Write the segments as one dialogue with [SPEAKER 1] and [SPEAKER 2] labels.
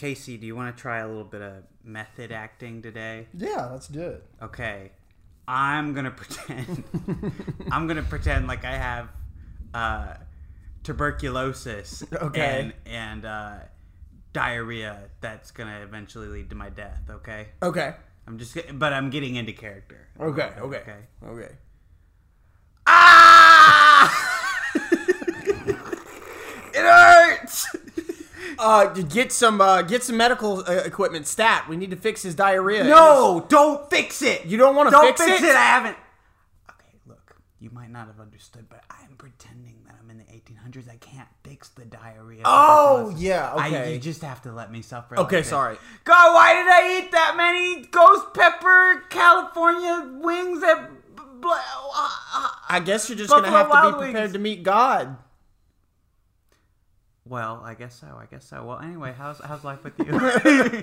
[SPEAKER 1] Casey, do you want to try a little bit of method acting today?
[SPEAKER 2] Yeah, let's do it.
[SPEAKER 1] Okay. I'm gonna pretend. I'm gonna pretend like I have uh, tuberculosis.
[SPEAKER 2] Okay.
[SPEAKER 1] And, and uh, diarrhea that's gonna eventually lead to my death. Okay.
[SPEAKER 2] Okay.
[SPEAKER 1] I'm just, but I'm getting into character.
[SPEAKER 2] Okay. Okay.
[SPEAKER 1] Okay.
[SPEAKER 2] Okay.
[SPEAKER 1] Ah! it hurts.
[SPEAKER 2] Uh, get some uh, get some medical uh, equipment. Stat. We need to fix his diarrhea.
[SPEAKER 1] No, don't fix it.
[SPEAKER 2] You don't wanna fix,
[SPEAKER 1] fix
[SPEAKER 2] it.
[SPEAKER 1] Don't fix it? I haven't. Okay, look. You might not have understood, but I am pretending that I'm in the 1800s. I can't fix the diarrhea.
[SPEAKER 2] Oh, yeah,
[SPEAKER 1] I,
[SPEAKER 2] okay.
[SPEAKER 1] you just have to let me suffer.
[SPEAKER 2] Okay,
[SPEAKER 1] like this.
[SPEAKER 2] sorry.
[SPEAKER 1] God, why did I eat that many ghost pepper California wings at? Bla-
[SPEAKER 2] I guess you're just gonna have to be prepared
[SPEAKER 1] Wings.
[SPEAKER 2] to meet God.
[SPEAKER 1] Well, I guess so. I guess so. Well, anyway, how's how's life with you?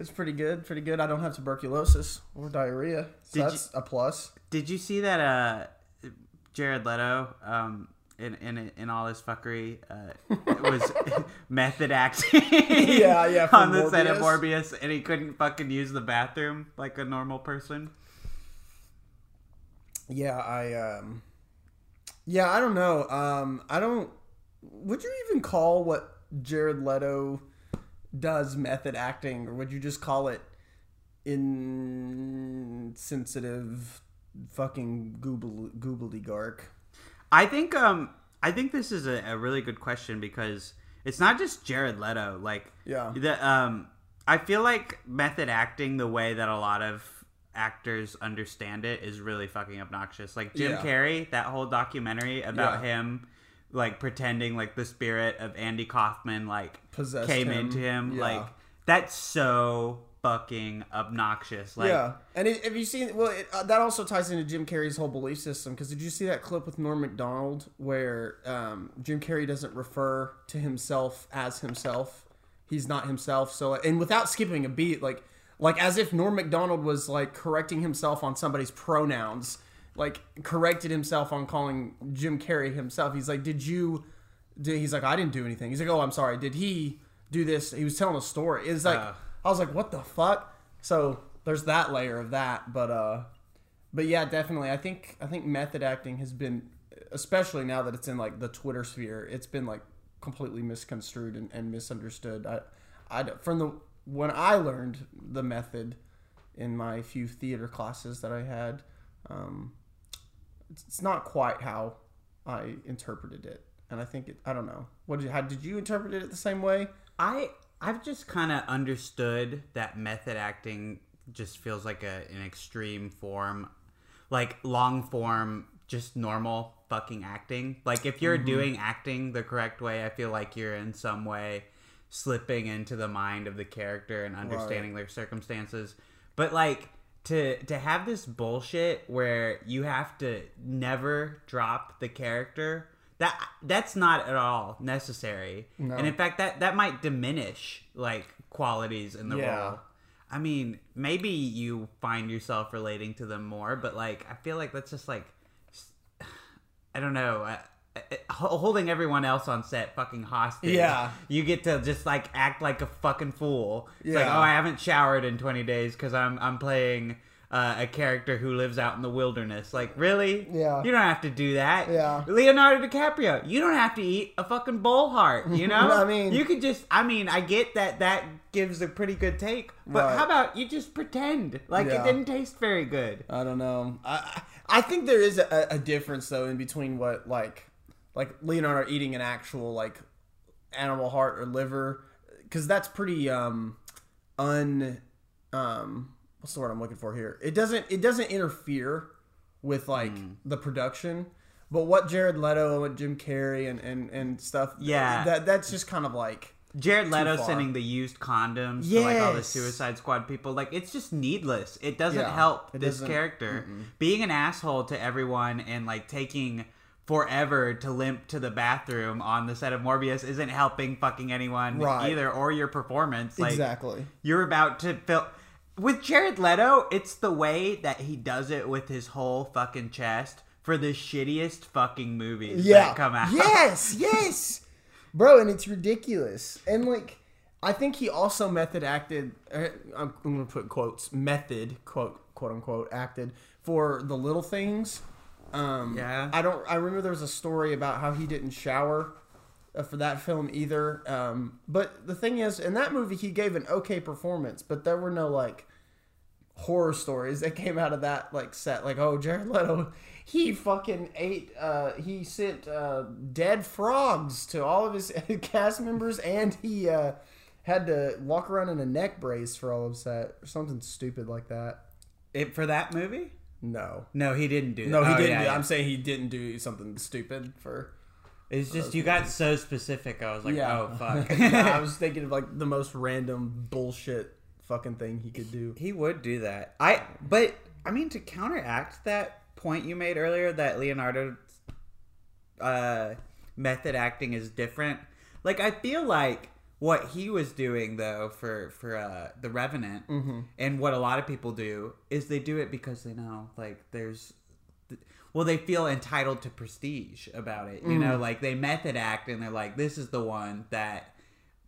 [SPEAKER 2] It's pretty good. Pretty good. I don't have tuberculosis or diarrhea. So
[SPEAKER 1] Did
[SPEAKER 2] that's a plus.
[SPEAKER 1] Did you see that uh Jared Leto um in in in all his fuckery uh was method acting
[SPEAKER 2] Yeah, yeah, for
[SPEAKER 1] on the set of
[SPEAKER 2] Morbius.
[SPEAKER 1] Morbius and he couldn't fucking use the bathroom like a normal person.
[SPEAKER 2] Yeah, I um Yeah, I don't know. Um I don't would you even call what Jared Leto does method acting or would you just call it insensitive fucking google googly-gark?
[SPEAKER 1] I think um I think this is a, a really good question because it's not just Jared Leto like
[SPEAKER 2] Yeah.
[SPEAKER 1] the um I feel like method acting the way that a lot of actors understand it is really fucking obnoxious. Like Jim
[SPEAKER 2] Yeah.
[SPEAKER 1] Carrey, that whole documentary about
[SPEAKER 2] Yeah.
[SPEAKER 1] him like pretending like the spirit of Andy Kaufman like
[SPEAKER 2] Possessed
[SPEAKER 1] came
[SPEAKER 2] him.
[SPEAKER 1] into him
[SPEAKER 2] Yeah.
[SPEAKER 1] like that's so fucking obnoxious. Like
[SPEAKER 2] yeah, and it, have you seen? Well, it, uh, that also ties into Jim Carrey's whole belief system. Because did you see that clip with Norm Macdonald where um, Jim Carrey doesn't refer to himself as himself? He's not himself. So, and without skipping a beat, like like as if Norm Macdonald was like correcting himself on somebody's pronouns, like corrected himself on calling Jim Carrey himself. He's like, did you? Did, he's like, I didn't do anything. He's like, oh, I'm sorry. Did he do this? He was telling a story. It's like.
[SPEAKER 1] Uh.
[SPEAKER 2] I was like, what the fuck? So there's that layer of that, but uh, but yeah, definitely. I think I think method acting has been, especially now that it's in like the Twitter sphere, it's been like completely misconstrued and, and misunderstood. I, I from the when I learned the method in my few theater classes that I had, um, it's, not quite how I interpreted it, and I think it. I don't know. What did you, how did you interpret it the same way?
[SPEAKER 1] I I've just kind of understood that method acting just feels like a, an extreme form, like long form, just normal fucking acting. Like if you're mm-hmm. doing acting the correct way, I feel like you're in some way slipping into the mind of the character and understanding their circumstances. But like to to have this bullshit where you have to never drop the character that that's not at all necessary.
[SPEAKER 2] No.
[SPEAKER 1] And in fact that that might diminish like qualities in the
[SPEAKER 2] Yeah.
[SPEAKER 1] role. I mean, maybe you find yourself relating to them more, but like I feel like that's just like I don't know. Uh, holding everyone else on set fucking hostage.
[SPEAKER 2] Yeah.
[SPEAKER 1] You get to just like act like a fucking fool. It's like,
[SPEAKER 2] Yeah.
[SPEAKER 1] oh, I haven't showered in 20 days because I'm I'm playing uh, a character who lives out in the wilderness. Like, really?
[SPEAKER 2] Yeah.
[SPEAKER 1] You don't have to do that.
[SPEAKER 2] Yeah.
[SPEAKER 1] Leonardo DiCaprio, you don't have to eat a fucking bull heart. You know?
[SPEAKER 2] I mean-
[SPEAKER 1] you could just. I mean, I get that that gives a pretty good take, but
[SPEAKER 2] Right.
[SPEAKER 1] how about you just pretend like
[SPEAKER 2] Yeah.
[SPEAKER 1] it didn't taste very good?
[SPEAKER 2] I don't know. I I I think there is a, a difference though in between what like like Leonardo eating an actual like animal heart or liver because that's pretty um un um what's the word I'm looking for here? It doesn't it doesn't interfere with like
[SPEAKER 1] Hmm.
[SPEAKER 2] the production. But what Jared Leto and Jim Carrey and, and, and stuff,
[SPEAKER 1] Yeah.
[SPEAKER 2] that that's just kind of like
[SPEAKER 1] Jared Leto
[SPEAKER 2] far.
[SPEAKER 1] sending the used condoms to like all the Suicide Squad people, like it's just needless. It doesn't
[SPEAKER 2] Yeah,
[SPEAKER 1] help
[SPEAKER 2] it
[SPEAKER 1] this
[SPEAKER 2] doesn't-
[SPEAKER 1] character being an asshole to everyone and like taking forever to limp to the bathroom on the set of Morbius isn't helping fucking anyone
[SPEAKER 2] Right.
[SPEAKER 1] either or your performance. Like
[SPEAKER 2] exactly.
[SPEAKER 1] you're about to fill with Jared Leto, it's the way that he does it with his whole fucking chest for the shittiest fucking movies
[SPEAKER 2] yeah.
[SPEAKER 1] that come out.
[SPEAKER 2] Yes, yes, bro, and it's ridiculous. And like, I think he also method acted. uh, I'm going to put quotes method quote quote unquote acted for the little things. Um,
[SPEAKER 1] Yeah.
[SPEAKER 2] I don't. I remember there was a story about how he didn't shower uh, for that film either. Um, but the thing is, in that movie, he gave an okay performance, but there were no like horror stories that came out of that like set. Like, oh, Jared Leto, he fucking ate. Uh, he sent uh, dead frogs to all of his cast members, and he uh, had to walk around in a neck brace for all of set or something stupid like that.
[SPEAKER 1] It for that movie?
[SPEAKER 2] No.
[SPEAKER 1] No, he didn't do that.
[SPEAKER 2] No, he
[SPEAKER 1] Oh,
[SPEAKER 2] didn't.
[SPEAKER 1] yeah,
[SPEAKER 2] do,
[SPEAKER 1] yeah.
[SPEAKER 2] I'm saying he didn't do something stupid for.
[SPEAKER 1] It's just you got so specific. I was like,
[SPEAKER 2] yeah.
[SPEAKER 1] oh fuck.
[SPEAKER 2] I was thinking of like the most random bullshit fucking thing he could do.
[SPEAKER 1] He would do that. I but I mean to counteract that point you made earlier that Leonardo uh method acting is different. Like I feel like what he was doing though for for uh the Revenant and what a lot of people do is they do it because they know like there's well they feel entitled to prestige about it. You know, like they method act and they're like this is the one that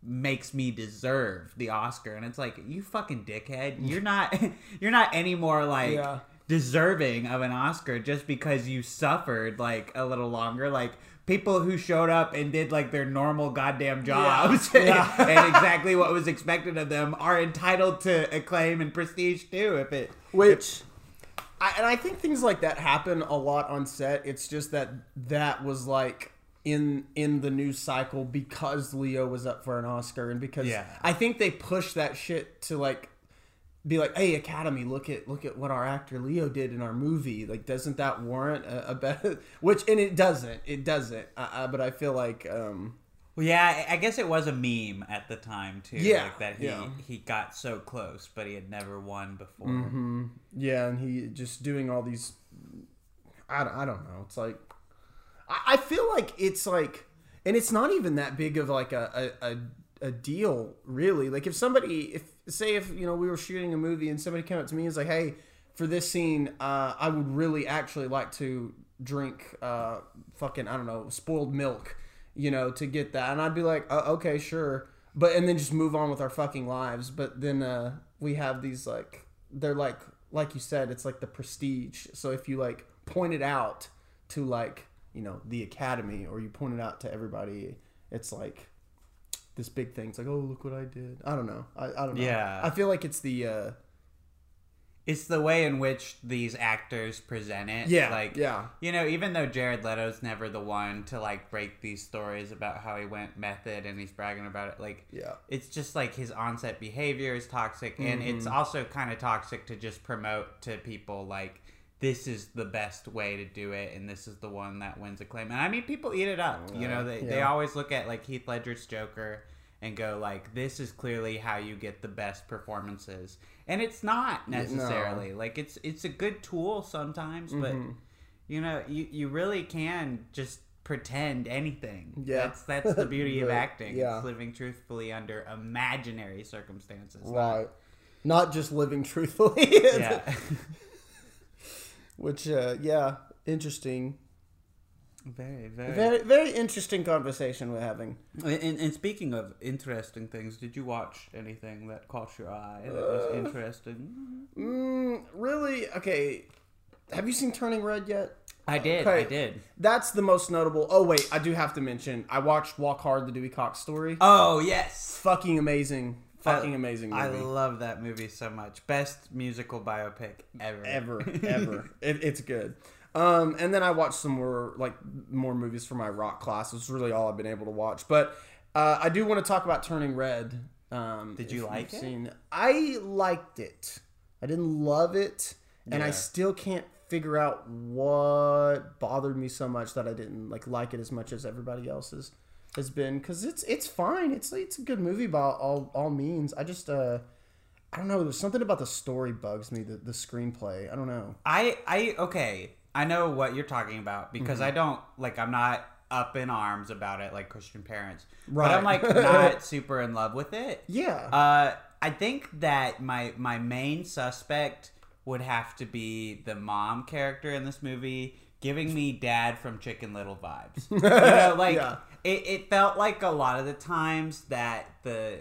[SPEAKER 1] makes me deserve the Oscar. And it's like you fucking dickhead. You're not you're not any more like
[SPEAKER 2] Yeah.
[SPEAKER 1] deserving of an Oscar just because you suffered like a little longer. Like people who showed up and did like their normal goddamn jobs
[SPEAKER 2] Yeah.
[SPEAKER 1] and exactly what was expected of them are entitled to acclaim and prestige too if it
[SPEAKER 2] Which, I, and I think things like that happen a lot on set. It's just that that was like in in the news cycle because Leo was up for an Oscar and because
[SPEAKER 1] Yeah.
[SPEAKER 2] I think they pushed that shit to like be like, hey Academy, look at look at what our actor Leo did in our movie. Like, doesn't that warrant a, a better? Which and it doesn't. It doesn't. Uh, uh, but I feel like. um
[SPEAKER 1] Well, yeah, I guess it was a meme at the time too.
[SPEAKER 2] Yeah,
[SPEAKER 1] like that he
[SPEAKER 2] yeah.
[SPEAKER 1] he got so close, but he had never won before.
[SPEAKER 2] Mm-hmm. Yeah, and he just doing all these. I don't, I don't know. It's like I, I feel like it's like, and it's not even that big of like a, a, a a deal really. Like if somebody, if say if you know we were shooting a movie and somebody came up to me and was like, hey, for this scene, uh, I would really actually like to drink uh, fucking I don't know spoiled milk, you know, to get that, and I'd be like, uh, okay, sure, but and then just move on with our fucking lives. But then uh, we have these like they're like like you said, it's like the prestige. So if you like point it out to like you know the academy or you point it out to everybody, it's like this big thing. It's like, oh, look what I did. I don't know. I, I don't know.
[SPEAKER 1] Yeah.
[SPEAKER 2] I feel like it's the uh,
[SPEAKER 1] It's the way in which these actors present it.
[SPEAKER 2] Yeah,
[SPEAKER 1] like
[SPEAKER 2] yeah.
[SPEAKER 1] You know, even though Jared Leto's never the one to like break these stories about how he went method and he's bragging about it, like
[SPEAKER 2] Yeah.
[SPEAKER 1] it's just like his onset behavior is toxic, and it's
[SPEAKER 2] Mm-hmm.
[SPEAKER 1] also kind of toxic to just promote to people like this is the best way to do it, and this is the one that wins acclaim. And I mean, people eat it up. You know, they they always look at like Heath Ledger's Joker and go like, this is clearly how you get the best performances, and it's not necessarily like it's it's a good tool sometimes, but
[SPEAKER 2] Mm-hmm.
[SPEAKER 1] you know, you you really can just pretend anything.
[SPEAKER 2] Yeah.
[SPEAKER 1] that's that's the beauty of acting.
[SPEAKER 2] Yeah.
[SPEAKER 1] It's living truthfully under imaginary circumstances. not-
[SPEAKER 2] Right. Not just living truthfully.
[SPEAKER 1] Yeah.
[SPEAKER 2] Which, uh, yeah, interesting.
[SPEAKER 1] very, very.
[SPEAKER 2] Very, very interesting conversation we're having.
[SPEAKER 1] And, and speaking of interesting things, did you watch anything that caught your eye that was interesting?
[SPEAKER 2] Mm, really? Okay. Have you seen Turning Red yet?
[SPEAKER 1] I did.
[SPEAKER 2] Okay.
[SPEAKER 1] I did.
[SPEAKER 2] That's the most notable. Oh wait, I do have to mention. I watched Walk Hard: The Dewey Cox Story.
[SPEAKER 1] Oh yes.
[SPEAKER 2] Fucking amazing. Fucking amazing movie.
[SPEAKER 1] I love that movie so much. Best musical biopic ever.
[SPEAKER 2] ever, ever. It, it's good. Um, and then I watched some more like more movies for my rock class. It's really all I've been able to watch. But uh, I do want to talk about Turning Red. Um,
[SPEAKER 1] Did you like it?
[SPEAKER 2] Seen, I liked it. I didn't love it, and I still can't figure out what bothered me so much that I didn't like like it as much as everybody else's has been. Because it's it's fine. It's it's a good movie by all all means. I just uh. I don't know. There's something about the story bugs me. The, the screenplay. I don't know.
[SPEAKER 1] I I okay. I know what you're talking about because
[SPEAKER 2] Mm-hmm.
[SPEAKER 1] I don't like I'm not up in arms about it like Christian parents. But
[SPEAKER 2] Right.
[SPEAKER 1] I'm like not super in love with it.
[SPEAKER 2] Yeah.
[SPEAKER 1] Uh I think that my my main suspect would have to be the mom character in this movie giving me dad from Chicken Little vibes. You know, like
[SPEAKER 2] Yeah.
[SPEAKER 1] it, it felt like a lot of the times that the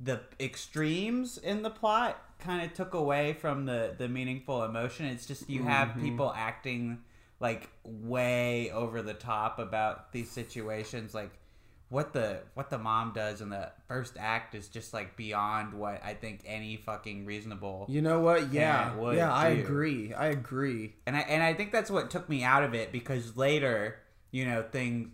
[SPEAKER 1] the extremes in the plot kind of took away from the the meaningful emotion. It's just you have
[SPEAKER 2] Mm-hmm.
[SPEAKER 1] people acting like way over the top about these situations like what the what the mom does in the first act is just like beyond what I think any fucking reasonable
[SPEAKER 2] You know what? Yeah,
[SPEAKER 1] Yeah,
[SPEAKER 2] yeah, I agree. I agree.
[SPEAKER 1] and I and I think that's what took me out of it because later, you know, things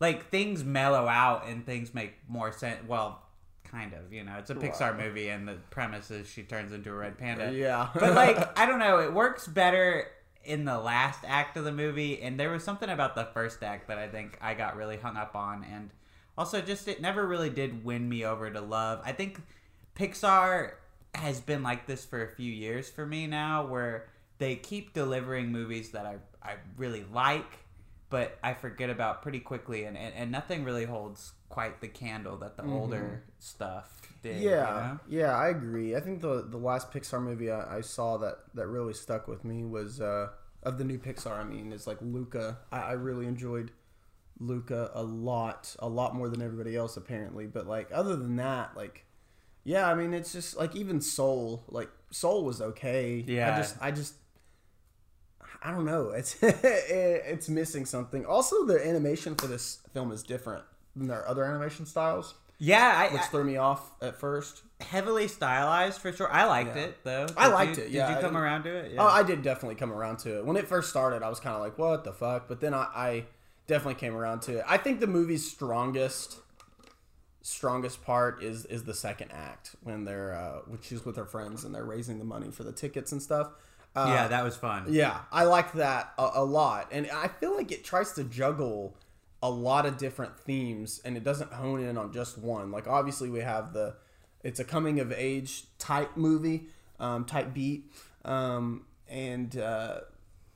[SPEAKER 1] like things mellow out and things make more sense. Well, kind of, you know, it's a Pixar movie and the premise is she turns into a red panda.
[SPEAKER 2] Yeah.
[SPEAKER 1] but like I don't know, it works better in the last act of the movie, and there was something about the first act that I think I got really hung up on, and also just it never really did win me over to love. I think Pixar has been like this for a few years for me now, where they keep delivering movies that I I really like, but I forget about pretty quickly, and and, and nothing really holds quite the candle that the older stuff did. you
[SPEAKER 2] Yeah,
[SPEAKER 1] know?
[SPEAKER 2] yeah, I agree. I think the the last Pixar movie I, I saw that that really stuck with me was uh, of the new Pixar. I mean, is like Luca. I, I really enjoyed Luca a lot, a lot more than everybody else apparently. But like other than that, like yeah, I mean, it's just like even Soul. Like Soul was okay.
[SPEAKER 1] Yeah.
[SPEAKER 2] I just I just. I don't know. It's it's missing something. Also, the animation for this film is different than their other animation styles,
[SPEAKER 1] Yeah, I,
[SPEAKER 2] which
[SPEAKER 1] I-
[SPEAKER 2] threw me off at first.
[SPEAKER 1] heavily stylized for sure. I liked
[SPEAKER 2] Yeah.
[SPEAKER 1] it though.
[SPEAKER 2] I liked
[SPEAKER 1] you-
[SPEAKER 2] it, yeah,
[SPEAKER 1] Did you come
[SPEAKER 2] didn't-
[SPEAKER 1] around to it?
[SPEAKER 2] Oh, I did definitely come around to it. When it first started, I was kind of like, "What the fuck?" But then I, I definitely came around to it. I think the movie's strongest, strongest part is is the second act when they're uh, when she's with her friends and they're raising the money for the tickets and stuff. Uh,
[SPEAKER 1] yeah, that was fun.
[SPEAKER 2] yeah, I liked that a, a lot, and I feel like it tries to juggle a lot of different themes, and it doesn't hone in on just one. Like obviously, we have the it's a coming of age type movie, um, type beat, um, and uh,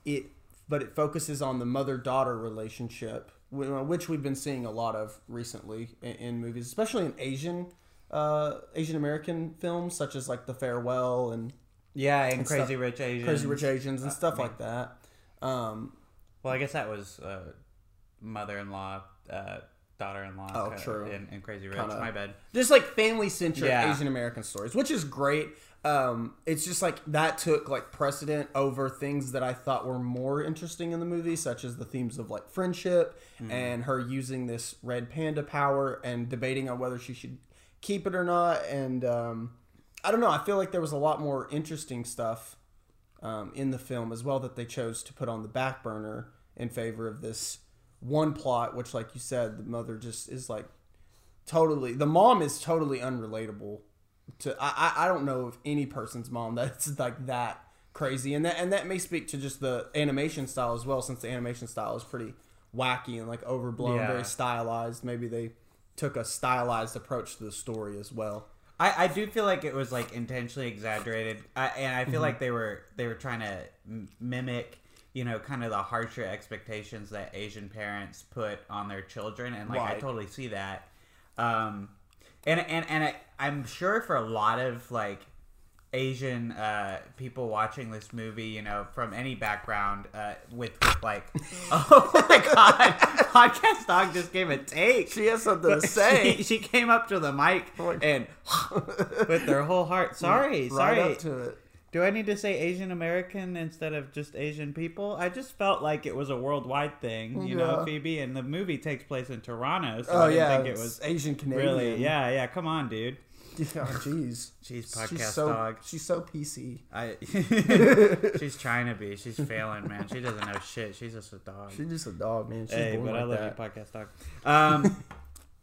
[SPEAKER 2] it but it focuses on the mother daughter relationship, which we've been seeing a lot of recently in, in movies, especially in Asian uh, Asian American films such as like The Farewell and
[SPEAKER 1] Yeah, and,
[SPEAKER 2] And
[SPEAKER 1] Crazy
[SPEAKER 2] stuff-
[SPEAKER 1] Rich Asians.
[SPEAKER 2] Crazy Rich Asians and stuff like that. Um,
[SPEAKER 1] Well, I guess that was uh, mother-in-law, uh, daughter-in-law.
[SPEAKER 2] Oh,
[SPEAKER 1] kinda-
[SPEAKER 2] true.
[SPEAKER 1] In, in Crazy Rich.
[SPEAKER 2] Kinda-
[SPEAKER 1] My bad.
[SPEAKER 2] just like family centric
[SPEAKER 1] Yeah.
[SPEAKER 2] Asian American stories, which is great. Um, it's just like that took like precedent over things that I thought were more interesting in the movie, such as the themes of like friendship
[SPEAKER 1] Hmm.
[SPEAKER 2] and her using this red panda power and debating on whether she should keep it or not. And um, I don't know. I feel like there was a lot more interesting stuff um, in the film as well that they chose to put on the back burner in favor of this one plot, which, like you said, the mother just is like totally the mom is totally unrelatable to I, I don't know of any person's mom that's like that crazy and that and that may speak to just the animation style as well since the animation style is pretty wacky and like overblown
[SPEAKER 1] Yeah.
[SPEAKER 2] very stylized maybe they took a stylized approach to the story as well
[SPEAKER 1] I, I do feel like it was like intentionally exaggerated, I, and I
[SPEAKER 2] Mm-hmm.
[SPEAKER 1] feel like they were they were trying to m- mimic, you know, kind of the harsher expectations that Asian parents put on their children, and like I totally see that. Um, and and and I, I'm sure for a lot of like Asian uh, people watching this movie, you know, from any background, uh, with, with like, oh my god, podcast dog just gave a take.
[SPEAKER 2] she has something to say
[SPEAKER 1] She, she came up to the mic and with their whole heart. Sorry, sorry.
[SPEAKER 2] up to it
[SPEAKER 1] Do I need to say Asian American instead of just Asian people? I just felt like it was a worldwide thing, you know, Phoebe. And the movie takes place in Toronto, so
[SPEAKER 2] oh
[SPEAKER 1] I didn't
[SPEAKER 2] yeah
[SPEAKER 1] think it was
[SPEAKER 2] Asian Canadian
[SPEAKER 1] really. Yeah, yeah. Come on, dude.
[SPEAKER 2] yeah jeez
[SPEAKER 1] She's podcast
[SPEAKER 2] she's so
[SPEAKER 1] dog.
[SPEAKER 2] she's so PC
[SPEAKER 1] I. she's trying to be. She's failing, man. She doesn't know shit. She's just a dog.
[SPEAKER 2] she's just a dog man she's
[SPEAKER 1] hey, but I love
[SPEAKER 2] that.
[SPEAKER 1] you, podcast dog. Um,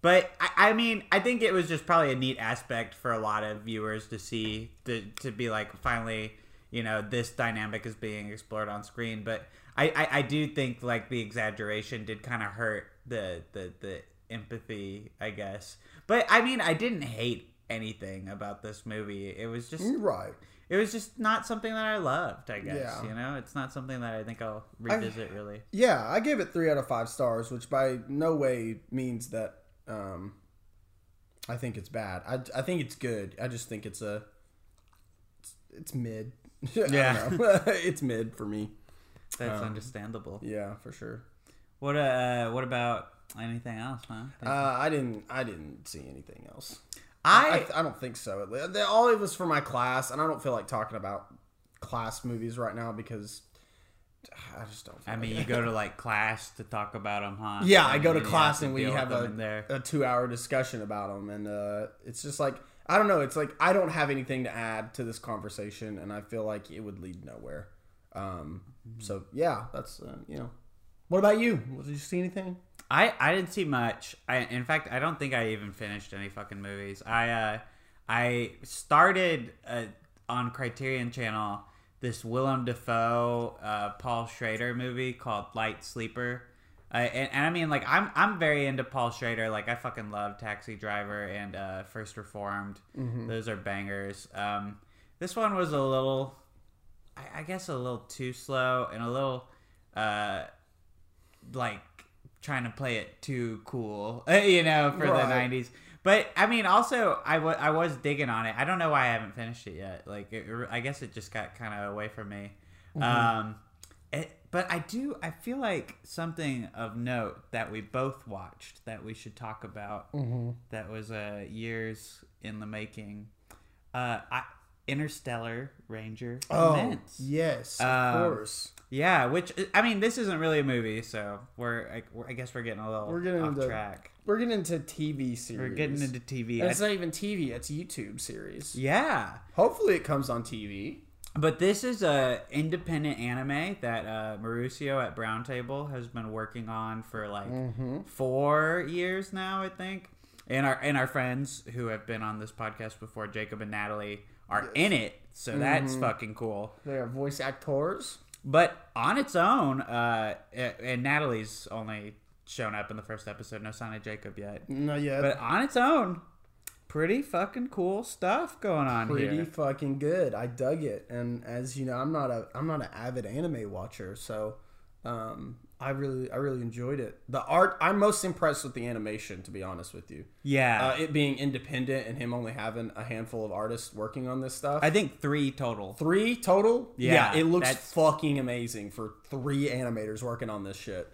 [SPEAKER 1] but I, I mean, I think it was just probably a neat aspect for a lot of viewers to see to to be like, finally, you know, this dynamic is being explored on screen. But I, I, I do think like the exaggeration did kind of hurt the the the empathy, I guess. But I mean, I didn't hate anything about this movie. It was just
[SPEAKER 2] You're right
[SPEAKER 1] it was just not something that I loved. I guess
[SPEAKER 2] Yeah.
[SPEAKER 1] you know, it's not something that I think I'll revisit really.
[SPEAKER 2] Yeah, I gave it three out of five stars, which by no way means that um, I think it's bad. I, I think it's good. I just think it's a it's, it's mid.
[SPEAKER 1] Yeah.
[SPEAKER 2] it's mid for me.
[SPEAKER 1] That's
[SPEAKER 2] Um,
[SPEAKER 1] understandable.
[SPEAKER 2] Yeah, for sure.
[SPEAKER 1] What uh what about anything else, huh?
[SPEAKER 2] Uh, I didn't I didn't see anything else.
[SPEAKER 1] I,
[SPEAKER 2] I, I don't think so. All of us for my class, and I don't feel like talking about class movies right now because I just don't. Feel
[SPEAKER 1] I
[SPEAKER 2] like
[SPEAKER 1] mean,
[SPEAKER 2] it.
[SPEAKER 1] you go to like class to talk about them, huh?
[SPEAKER 2] Yeah, I
[SPEAKER 1] And
[SPEAKER 2] go to
[SPEAKER 1] then you
[SPEAKER 2] class
[SPEAKER 1] to
[SPEAKER 2] and we have a, a two hour discussion about them, and uh, it's just like I don't know. It's like I don't have anything to add to this conversation, and I feel like it would lead nowhere. Um, so yeah, that's uh, you know. What about you? Did you see anything?
[SPEAKER 1] I I didn't see much. I in fact I don't think I even finished any fucking movies. I uh I started uh, on Criterion Channel this Willem Dafoe uh, Paul Schrader movie called Light Sleeper. Uh, and, and I mean like I'm I'm very into Paul Schrader. Like I fucking love Taxi Driver and uh, First Reformed. Those are bangers. Um, this one was a little, I, I guess, a little too slow and a little. Uh, like trying to play it too cool, you know, for
[SPEAKER 2] Right.
[SPEAKER 1] the '90s. But I mean, also I I was digging on it. I don't know why I haven't finished it yet. Like, it, I guess it just got kind of away from me. Um, it, but I do. I feel like something of note that we both watched that we should talk about. That was uh, years in the making. Uh, I, Interstellar Ranger Immense.
[SPEAKER 2] Oh, yes, of
[SPEAKER 1] Um,
[SPEAKER 2] course.
[SPEAKER 1] Yeah, which I mean, this isn't really a movie, so we're I, we're- I guess we're getting a little
[SPEAKER 2] We're getting
[SPEAKER 1] off
[SPEAKER 2] into-
[SPEAKER 1] track.
[SPEAKER 2] We're getting into TV series.
[SPEAKER 1] We're getting into TV.
[SPEAKER 2] And it's not even TV; it's YouTube series.
[SPEAKER 1] yeah,
[SPEAKER 2] Hopefully, it comes on TV.
[SPEAKER 1] but this is a independent anime that uh, Mauricio at Brown Table has been working on for like
[SPEAKER 2] Mm-hmm.
[SPEAKER 1] four years now, I think. And our and our friends who have been on this podcast before, Jacob and Natalie, are in it, so
[SPEAKER 2] Mm-hmm.
[SPEAKER 1] that's fucking cool.
[SPEAKER 2] They are voice actors.
[SPEAKER 1] But on its own, uh, and Natalie's only shown up in the first episode. No sign of Jacob yet.
[SPEAKER 2] No, yeah,
[SPEAKER 1] But on its own, pretty fucking cool stuff going on
[SPEAKER 2] pretty
[SPEAKER 1] here.
[SPEAKER 2] fucking good. I dug it, and as you know, I'm not a I'm not an avid anime watcher, so um, I really I really enjoyed it. The art, I'm most impressed with the animation, to be honest with you.
[SPEAKER 1] Yeah,
[SPEAKER 2] Uh, it being independent and him only having a handful of artists working on this stuff.
[SPEAKER 1] I think three total.
[SPEAKER 2] three total.
[SPEAKER 1] Yeah,
[SPEAKER 2] it looks
[SPEAKER 1] that's-
[SPEAKER 2] fucking amazing for three animators working on this shit.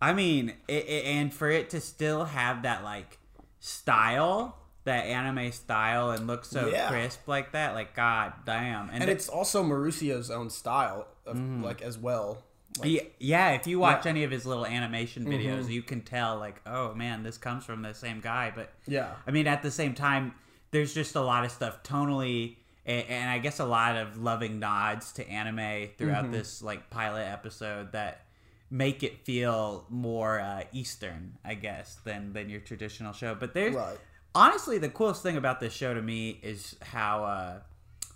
[SPEAKER 1] I mean, it, it, and for it to still have that like style, that anime style, and look so
[SPEAKER 2] Yeah.
[SPEAKER 1] crisp like that, like god damn.
[SPEAKER 2] And
[SPEAKER 1] the-
[SPEAKER 2] it's also Mauricio's own style, of, like as well. Like,
[SPEAKER 1] Yeah, yeah, if you watch
[SPEAKER 2] Yeah.
[SPEAKER 1] any of his little animation videos, you can tell like, oh man, this comes from the same guy. But
[SPEAKER 2] Yeah.
[SPEAKER 1] I mean, at the same time, there's just a lot of stuff tonally, and, and I guess a lot of loving nods to anime throughout
[SPEAKER 2] Mm-hmm.
[SPEAKER 1] this like pilot episode that make it feel more uh, Eastern, I guess, than than your traditional show. But there's
[SPEAKER 2] Right.
[SPEAKER 1] honestly the coolest thing about this show to me is how uh,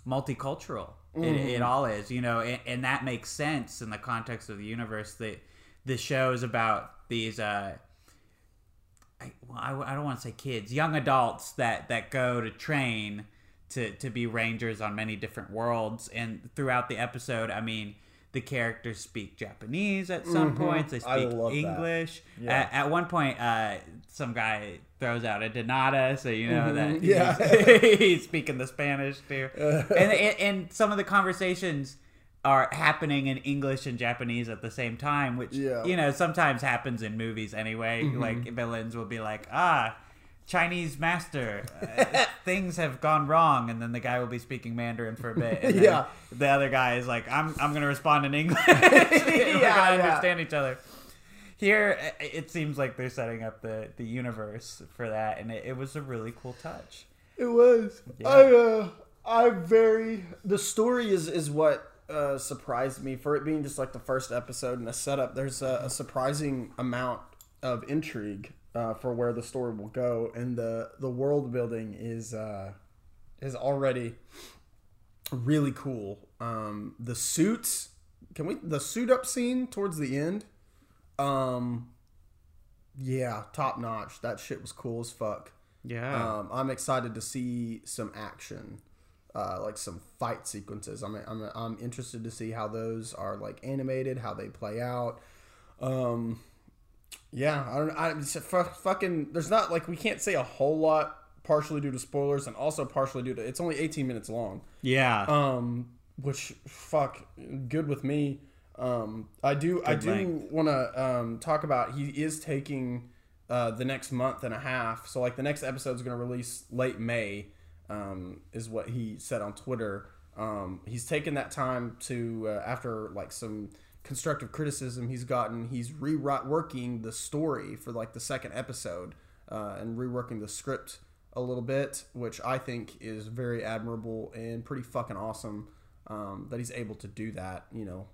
[SPEAKER 1] multicultural it,
[SPEAKER 2] Mm-hmm.
[SPEAKER 1] it all is you know and, and that makes sense in the context of the universe that the show is about these uh I, well, I, I don't want to say kids young adults that that go to train to to be rangers on many different worlds and throughout the episode i mean the characters speak japanese at some points they
[SPEAKER 2] Mm-hmm.
[SPEAKER 1] Speak english
[SPEAKER 2] Yeah.
[SPEAKER 1] at, at one point uh some guy throws out a donata so you know that
[SPEAKER 2] Mm-hmm. Yeah.
[SPEAKER 1] he's, he's speaking the spanish too and, and and some of the conversations are happening in english and japanese at the same time which
[SPEAKER 2] Yeah.
[SPEAKER 1] you know sometimes happens in movies anyway
[SPEAKER 2] Mm-hmm.
[SPEAKER 1] like villains will be like ah chinese master uh, things have gone wrong and then the guy will be speaking mandarin for a bit and then
[SPEAKER 2] Yeah.
[SPEAKER 1] the other guy is like i'm, I'm gonna respond in english we're gonna
[SPEAKER 2] yeah.
[SPEAKER 1] understand each other here it seems like they're setting up the the universe for that and it, it was a really cool touch
[SPEAKER 2] It was.
[SPEAKER 1] Yeah.
[SPEAKER 2] I uh I very the story is is what uh surprised me for it being just like the first episode and the setup. There's a, a surprising amount of intrigue uh, for where the story will go, and the the world building is uh is already really cool. Um, the suits. Can we the suit up scene towards the end? Um, yeah, top notch. That shit was cool as fuck.
[SPEAKER 1] yeah
[SPEAKER 2] Um, I'm excited to see some action, uh, like some fight sequences. I'm, I'm I'm interested to see how those are like animated, how they play out. Um, yeah, I don't. I it's fucking. There's not like we can't say a whole lot, partially due to spoilers and also partially due to it's only 18 minutes long.
[SPEAKER 1] yeah
[SPEAKER 2] Um, which fuck, good with me. Um, I do I do want to um talk about he is taking uh, the next month and a half. So like the next episode is going to release late May, um, is what he said on Twitter. Um, he's taken that time to uh, after like some constructive criticism he's gotten. He's reworking the story for like the second episode uh, and reworking the script a little bit, which I think is very admirable and pretty fucking awesome um, that he's able to do that. You know,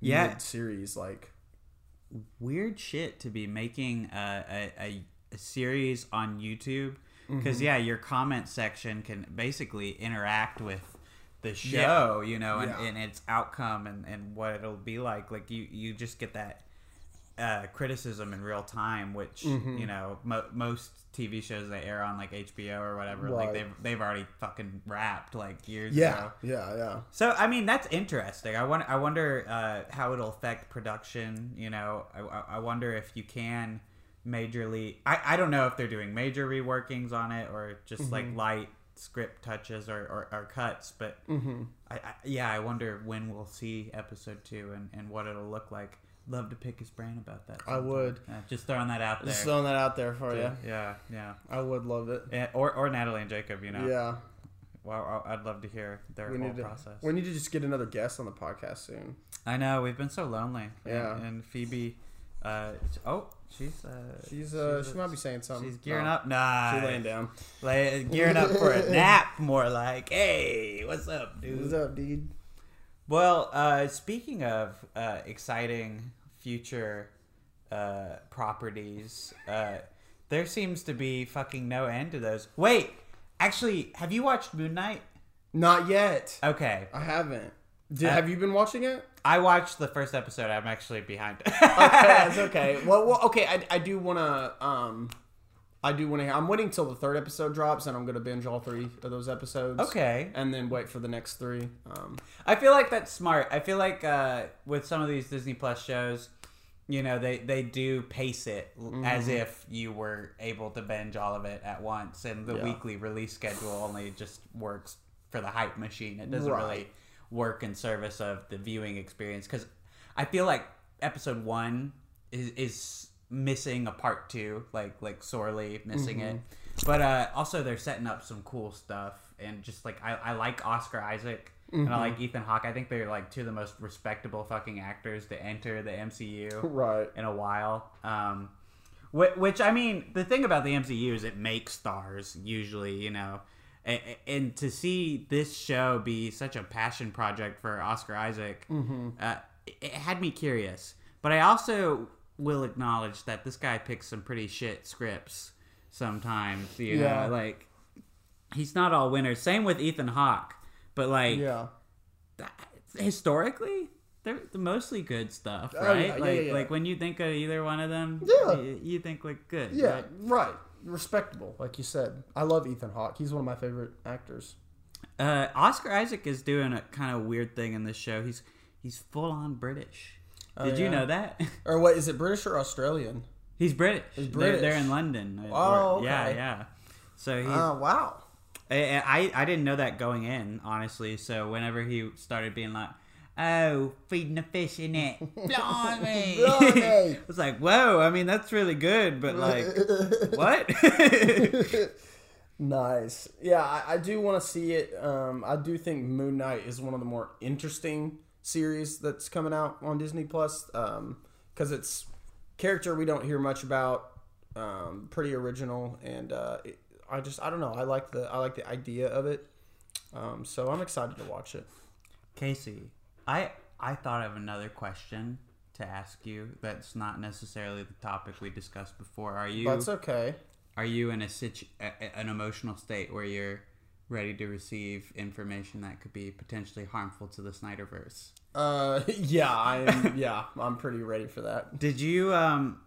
[SPEAKER 1] Yeah.
[SPEAKER 2] series like
[SPEAKER 1] weird shit to be making a, a, a, series on YouTube because
[SPEAKER 2] Mm-hmm.
[SPEAKER 1] yeah, your comment section can basically interact with the show, you know, and,
[SPEAKER 2] Yeah.
[SPEAKER 1] and its outcome and, and what it'll be like. Like you, you just get that uh, criticism in real time, which
[SPEAKER 2] Mm-hmm.
[SPEAKER 1] you know mo- most TV shows that air on like HBO or whatever, like they've they've already fucking wrapped like years
[SPEAKER 2] yeah,
[SPEAKER 1] ago.
[SPEAKER 2] yeah, yeah.
[SPEAKER 1] So I mean that's interesting. I wonder. I wonder uh, how it'll affect production. You know, I, I- I wonder if you can majorly. I, I don't know if they're doing major reworkings on it or just like light script touches or, or, or cuts. But I, I, yeah, I wonder when we'll see episode two and, and what it'll look like. Love to pick his brain about that.
[SPEAKER 2] I would.
[SPEAKER 1] Uh, just throwing that out there.
[SPEAKER 2] Just throwing that out there for you.
[SPEAKER 1] yeah, yeah.
[SPEAKER 2] I would love it.
[SPEAKER 1] Yeah, or, or Natalie and Jacob, you know.
[SPEAKER 2] Yeah,
[SPEAKER 1] Well, I'd love to hear their
[SPEAKER 2] we
[SPEAKER 1] whole
[SPEAKER 2] need to.
[SPEAKER 1] process.
[SPEAKER 2] We need to just get another guest on the podcast soon.
[SPEAKER 1] I know we've been so lonely. And-
[SPEAKER 2] Yeah.
[SPEAKER 1] And, Phoebe, uh, oh, she's uh,
[SPEAKER 2] She's uh, she might be saying something.
[SPEAKER 1] she's gearing up. Nah,
[SPEAKER 2] She's laying down.
[SPEAKER 1] lay- gearing up for a nap. More like, hey, what's up, dude?
[SPEAKER 2] What's up, dude?
[SPEAKER 1] Well, uh, speaking of uh, exciting future uh, properties, uh, there seems to be fucking no end to those. Wait, actually, have you watched Moon Knight?
[SPEAKER 2] Not yet.
[SPEAKER 1] Okay,
[SPEAKER 2] I haven't. Did,
[SPEAKER 1] Uh,
[SPEAKER 2] have you been watching it?
[SPEAKER 1] I watched the first episode. I'm actually behind.
[SPEAKER 2] okay, that's okay. Well, well okay. I, I do want to. Um, I do want to. I'm waiting till the third episode drops, and I'm gonna binge all three of those episodes.
[SPEAKER 1] okay.
[SPEAKER 2] And then wait for the next three. Um,
[SPEAKER 1] I feel like that's smart. I feel like uh, with some of these Disney Plus shows, you know, they, they do pace it
[SPEAKER 2] Mm-hmm.
[SPEAKER 1] as if you were able to binge all of it at once, and the
[SPEAKER 2] Yeah.
[SPEAKER 1] weekly release schedule only just works for the hype machine. It doesn't
[SPEAKER 2] Right.
[SPEAKER 1] really work in service of the viewing experience because I feel like episode one is is missing a part two, like like sorely missing it.
[SPEAKER 2] Mm-hmm.
[SPEAKER 1] But uh, also they're setting up some cool stuff, and just like I, I like Oscar Isaac. And I
[SPEAKER 2] Mm-hmm.
[SPEAKER 1] like Ethan Hawke. I think they're like two of the most respectable fucking actors to enter the MCU
[SPEAKER 2] right.
[SPEAKER 1] in a while. Um, which, which I mean, the thing about the MCU is it makes stars usually, you know, and, and to see this show be such a passion project for Oscar Isaac, uh, it, had me curious. But I also will acknowledge that this guy picks some pretty shit scripts sometimes. You
[SPEAKER 2] Yeah.
[SPEAKER 1] know, like he's not all winners. Same with Ethan Hawke, but like
[SPEAKER 2] Yeah.
[SPEAKER 1] historically they're the mostly good stuff
[SPEAKER 2] Oh,
[SPEAKER 1] right
[SPEAKER 2] yeah, yeah,
[SPEAKER 1] like
[SPEAKER 2] yeah.
[SPEAKER 1] like when you think of either one of them
[SPEAKER 2] Yeah.
[SPEAKER 1] you, you think like good
[SPEAKER 2] Yeah.
[SPEAKER 1] right?
[SPEAKER 2] Right. Respectable, like you said. I love Ethan Hawke. He's one of my favorite actors.
[SPEAKER 1] uh, oscar isaac is doing a kind of weird thing in this show he's he's full on british
[SPEAKER 2] Oh,
[SPEAKER 1] did you know that
[SPEAKER 2] Or what is it? British or Australian?
[SPEAKER 1] he's british
[SPEAKER 2] He's
[SPEAKER 1] They're, they're in london
[SPEAKER 2] Oh,
[SPEAKER 1] yeah
[SPEAKER 2] okay.
[SPEAKER 1] yeah so he.
[SPEAKER 2] Oh wow.
[SPEAKER 1] I, I I didn't know that going in, honestly. So whenever he started being like, "Oh, feeding the fish in it, blimey,"
[SPEAKER 2] Blimey.
[SPEAKER 1] I was like, "Whoa!" I mean, that's really good, but like, what?
[SPEAKER 2] Nice. Yeah, I, I do want to see it. Um, I do think Moon Knight is one of the more interesting series that's coming out on Disney Plus because it's character we don't hear much about. Um, pretty original, and uh, it, I just I don't know. I like the I like the idea of it. Um, so I'm excited to watch it.
[SPEAKER 1] Casey, I I thought of another question to ask you. That's not necessarily the topic we discussed before. Are you
[SPEAKER 2] That's okay.
[SPEAKER 1] are you in a situ- a, an emotional state where you're ready to receive information that could be potentially harmful to the Snyderverse?
[SPEAKER 2] Uh, yeah, I'm yeah I'm pretty ready for that.
[SPEAKER 1] Did you um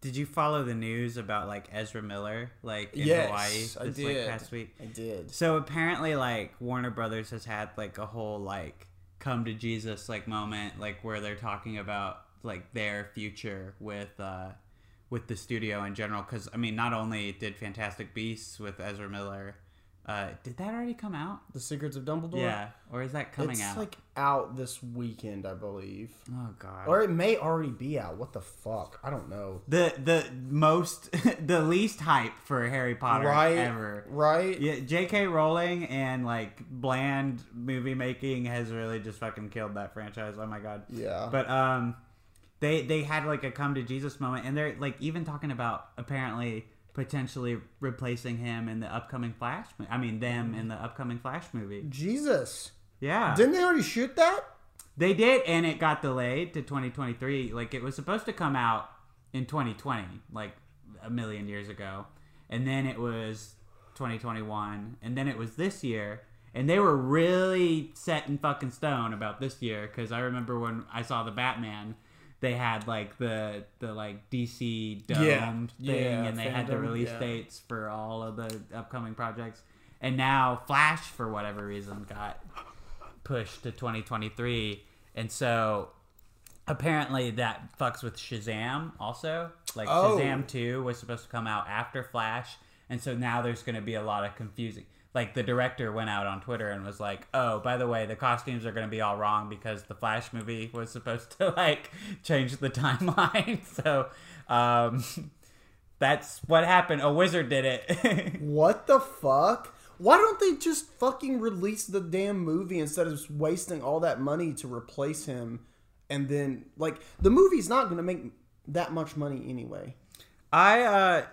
[SPEAKER 1] did you follow the news about like Ezra Miller like in
[SPEAKER 2] Yes,
[SPEAKER 1] Hawaii
[SPEAKER 2] I
[SPEAKER 1] this like past week?
[SPEAKER 2] I did.
[SPEAKER 1] So apparently like Warner Brothers has had like a whole like come to Jesus like moment like where they're talking about like their future with uh with the studio in general cuz I mean not only did Fantastic Beasts with Ezra Miller Uh, did that already come out?
[SPEAKER 2] The Secrets of Dumbledore.
[SPEAKER 1] Yeah, or is that coming
[SPEAKER 2] it's
[SPEAKER 1] out?
[SPEAKER 2] like out this weekend, I believe,
[SPEAKER 1] oh god.
[SPEAKER 2] or it may already be out. What the fuck? I don't know.
[SPEAKER 1] the the most the least hype for Harry Potter
[SPEAKER 2] Right.
[SPEAKER 1] ever.
[SPEAKER 2] Right.
[SPEAKER 1] Yeah, J.K. Rowling and like bland movie making has really just fucking killed that franchise. Oh my god.
[SPEAKER 2] Yeah.
[SPEAKER 1] But um, they they had like a come to Jesus moment, and they're like even talking about apparently potentially replacing him in the upcoming Flash. I mean them in the upcoming Flash movie.
[SPEAKER 2] Jesus.
[SPEAKER 1] Yeah,
[SPEAKER 2] Didn't they already shoot that?
[SPEAKER 1] they did, and it got delayed to 2023. Like it was supposed to come out in 2020, like a million years ago, and then it was 2021, and then it was this year. And they were really set in fucking stone about this year because I remember when I saw the Batman, they had like the the like DC domed
[SPEAKER 2] Yeah.
[SPEAKER 1] thing,
[SPEAKER 2] Yeah,
[SPEAKER 1] and they had the release
[SPEAKER 2] yeah.
[SPEAKER 1] dates for all of the upcoming projects. And now Flash, for whatever reason, got pushed to 2023 and so apparently that fucks with shazam also like
[SPEAKER 2] Oh.
[SPEAKER 1] shazam 2 was supposed to come out after flash and so now there's going to be a lot of confusing like the director went out on twitter and was like oh by the way the costumes are going to be all wrong because the flash movie was supposed to like change the timeline so um that's what happened a wizard did it
[SPEAKER 2] What the fuck? Why don't they just fucking release the damn movie instead of wasting all that money to replace him? And then, like, the movie's not going to make that much money anyway.
[SPEAKER 1] I uh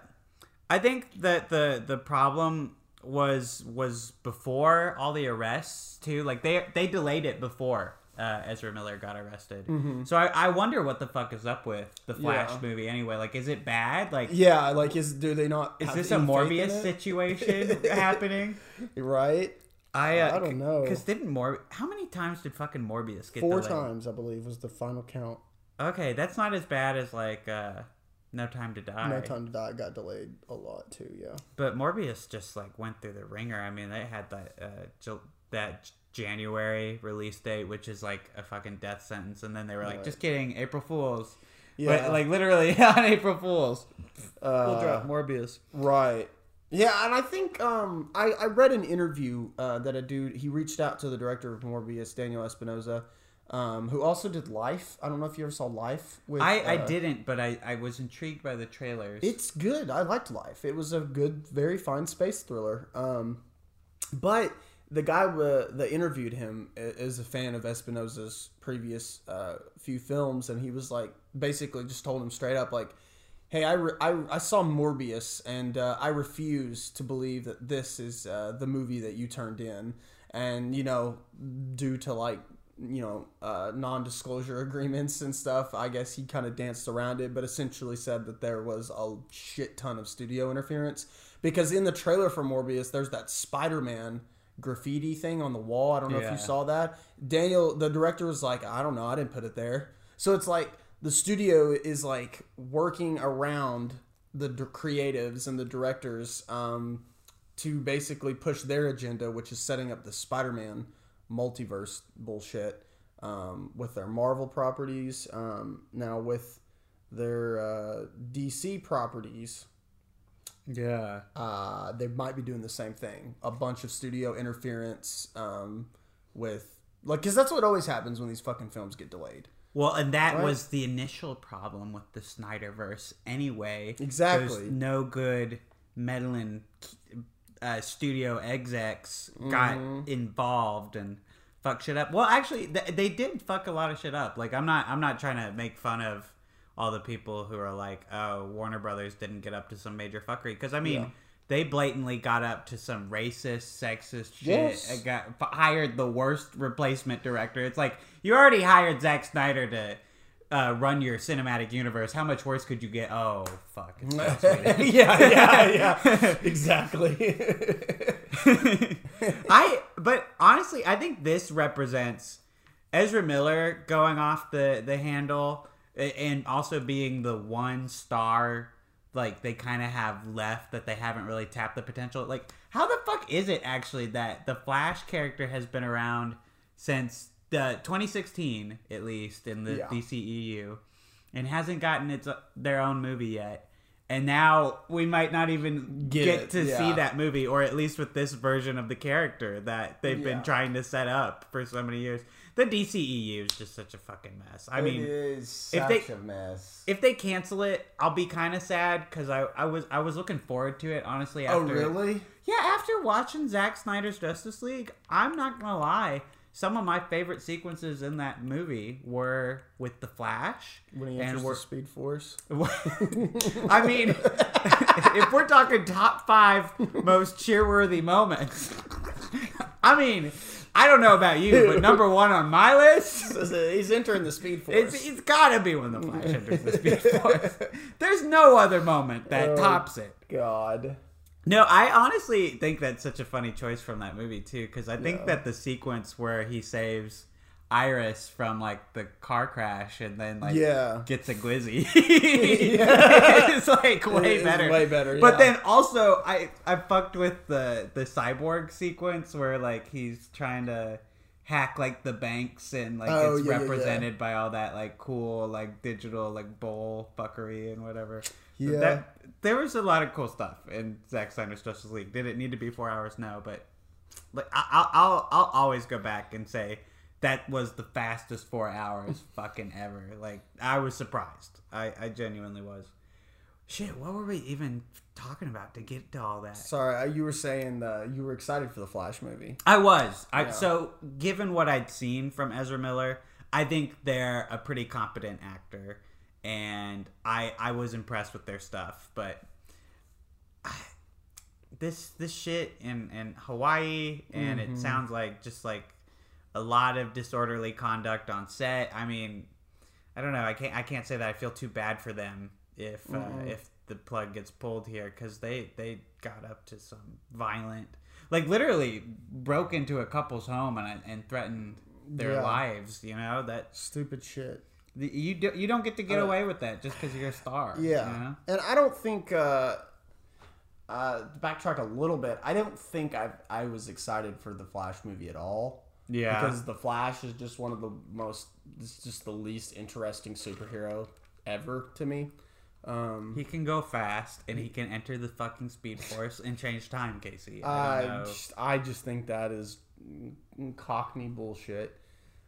[SPEAKER 1] I think that the the problem was was before all the arrests too. Like they they delayed it before uh, Ezra Miller got arrested. So I, I wonder what the fuck is up with the Flash
[SPEAKER 2] Mm-hmm. Yeah.
[SPEAKER 1] movie anyway. Like is it bad? Like
[SPEAKER 2] Yeah, like, is do they not?
[SPEAKER 1] is this a Morbius situation happening?
[SPEAKER 2] Right?
[SPEAKER 1] I uh,
[SPEAKER 2] I don't know.
[SPEAKER 1] Because didn't Mor how many times did fucking Morbius get
[SPEAKER 2] Four
[SPEAKER 1] delayed?
[SPEAKER 2] times, I believe, was the final count.
[SPEAKER 1] Okay, that's not as bad as like uh, No Time to Die.
[SPEAKER 2] No Time to Die got delayed a lot, too, yeah.
[SPEAKER 1] But Morbius just like went through the wringer. I mean, they had that uh, that January release date, which is like a fucking death sentence, and then they were like,
[SPEAKER 2] Right.
[SPEAKER 1] "Just kidding, April Fools."
[SPEAKER 2] Yeah.
[SPEAKER 1] But, like literally on April Fools, we'll
[SPEAKER 2] Uh,
[SPEAKER 1] drop Morbius.
[SPEAKER 2] Right. Yeah, and I think um, I, I read an interview uh, that a dude he reached out to the director of Morbius, Daniel Espinosa, um, who also did Life. I don't know if you ever saw Life. With,
[SPEAKER 1] I, I
[SPEAKER 2] uh,
[SPEAKER 1] didn't, but I, I was intrigued by the trailers.
[SPEAKER 2] It's good. I liked Life. It was a good, very fine space thriller. Um, but the guy uh, that interviewed him is a fan of Espinosa's previous uh, few films, and he was like, basically, just told him straight up, like, "Hey, I, re- I, I saw Morbius, and uh, I refuse to believe that this is uh, the movie that you turned in." And you know, due to like you know uh, non-disclosure agreements and stuff, I guess he kind of danced around it, but essentially said that there was a shit ton of studio interference because in the trailer for Morbius, there's that Spider-Man graffiti thing on the wall. I don't know if you saw that. Daniel, the director, was like, "I don't know, I didn't put it there." So it's like the studio is like working around the d- creatives and the directors um, to basically push their agenda, which is setting up the Spider-Man multiverse bullshit um, with their Marvel properties. Um, now with their uh, DC properties,
[SPEAKER 1] yeah.
[SPEAKER 2] uh, they might be doing the same thing. A bunch of studio interference um, with like, because that's what always happens when these fucking films get delayed.
[SPEAKER 1] Well, and that
[SPEAKER 2] Right.
[SPEAKER 1] was the initial problem with the Snyderverse anyway.
[SPEAKER 2] Exactly.
[SPEAKER 1] Those no good meddling uh, studio execs got
[SPEAKER 2] Mm-hmm.
[SPEAKER 1] involved and fuck shit up. Well, actually, th- they did fuck a lot of shit up. Like, I'm not, I'm not trying to make fun of all the people who are like, oh, Warner Brothers didn't get up to some major fuckery. Because I mean,
[SPEAKER 2] Yeah.
[SPEAKER 1] they blatantly got up to some racist, sexist shit.
[SPEAKER 2] Yes.
[SPEAKER 1] got f- hired the worst replacement director. It's like you already hired Zack Snyder to. Uh, run your cinematic universe. How much worse could you get? Oh fuck! It's
[SPEAKER 2] yeah, yeah, yeah. exactly.
[SPEAKER 1] I but honestly, I think this represents Ezra Miller going off the the handle and also being the one star like they kind of have left that they haven't really tapped the potential. Like how the fuck is it actually that the Flash character has been around since the 2016 at least in the
[SPEAKER 2] Yeah.
[SPEAKER 1] DCEU and hasn't gotten its their own movie yet. and now we might not even
[SPEAKER 2] Get
[SPEAKER 1] get, to
[SPEAKER 2] yeah.
[SPEAKER 1] see that movie, or at least with this version of the character that they've
[SPEAKER 2] Yeah.
[SPEAKER 1] been trying to set up for so many years. The DCEU is just such a fucking mess. I mean,
[SPEAKER 2] is
[SPEAKER 1] if they-
[SPEAKER 2] a mess.
[SPEAKER 1] if they cancel it, I'll be kind of sad because I, I was I was looking forward to it honestly. Oh, after,
[SPEAKER 2] oh really?
[SPEAKER 1] Yeah, after watching Zack Snyder's Justice League, I'm not gonna lie. Some of my favorite sequences in that movie were with the Flash,
[SPEAKER 2] When he
[SPEAKER 1] and
[SPEAKER 2] enters the Speed Force.
[SPEAKER 1] I mean, if we're talking top five most cheerworthy moments, I mean, I don't know about you, but number one on my list, is uh,
[SPEAKER 2] He's entering the Speed Force.
[SPEAKER 1] it's, it's gotta be when the Flash enters the Speed Force. There's no other moment that
[SPEAKER 2] Oh.
[SPEAKER 1] tops it.
[SPEAKER 2] God.
[SPEAKER 1] No, I honestly think that's such a funny choice from that movie too, because I think
[SPEAKER 2] Yeah.
[SPEAKER 1] that the sequence where he saves Iris from like the car crash and then like
[SPEAKER 2] Yeah.
[SPEAKER 1] gets a glizzy, it's like way
[SPEAKER 2] It's
[SPEAKER 1] better.
[SPEAKER 2] way better,
[SPEAKER 1] But then also, I I fucked with the the cyborg sequence where like he's trying to hack like the banks and like
[SPEAKER 2] Oh,
[SPEAKER 1] it's
[SPEAKER 2] yeah, yeah, yeah.
[SPEAKER 1] represented by all that like cool like digital like bowl fuckery and whatever.
[SPEAKER 2] Yeah.
[SPEAKER 1] That, there was a lot of cool stuff in Zack Snyder's Justice League. Did it need to be four hours? No, but like I, I'll, I'll I'll always go back and say that was the fastest four hours fucking ever. Like I was surprised. I I genuinely was. Shit, what were we even talking about to get to all that?
[SPEAKER 2] Sorry, you were saying uh, you were excited for the Flash movie.
[SPEAKER 1] I was. I,
[SPEAKER 2] Yeah.
[SPEAKER 1] So, given what I'd seen from Ezra Miller, I think they're a pretty competent actor, and I I was impressed with their stuff. But I, this this shit in in Hawaii, and
[SPEAKER 2] Mm-hmm.
[SPEAKER 1] it sounds like just like a lot of disorderly conduct on set. I mean, I don't know. I can't I can't say that I feel too bad for them if uh, if the plug gets pulled here because they they got up to some violent, like literally broke into a couple's home and and threatened their
[SPEAKER 2] Yeah.
[SPEAKER 1] lives. You know that
[SPEAKER 2] Stupid shit.
[SPEAKER 1] The, you do, you don't get to get
[SPEAKER 2] Uh,
[SPEAKER 1] away with that just because you're a star.
[SPEAKER 2] Yeah,
[SPEAKER 1] you know?
[SPEAKER 2] and I don't think. Uh, uh, backtrack a little bit, I don't think I I was excited for the Flash movie at all.
[SPEAKER 1] Yeah.
[SPEAKER 2] because the Flash is just one of the most. It's just the least interesting superhero ever to me. Um,
[SPEAKER 1] He can go fast and he can enter the fucking speed force and change time, Casey. I
[SPEAKER 2] I just, I just think that is cockney bullshit.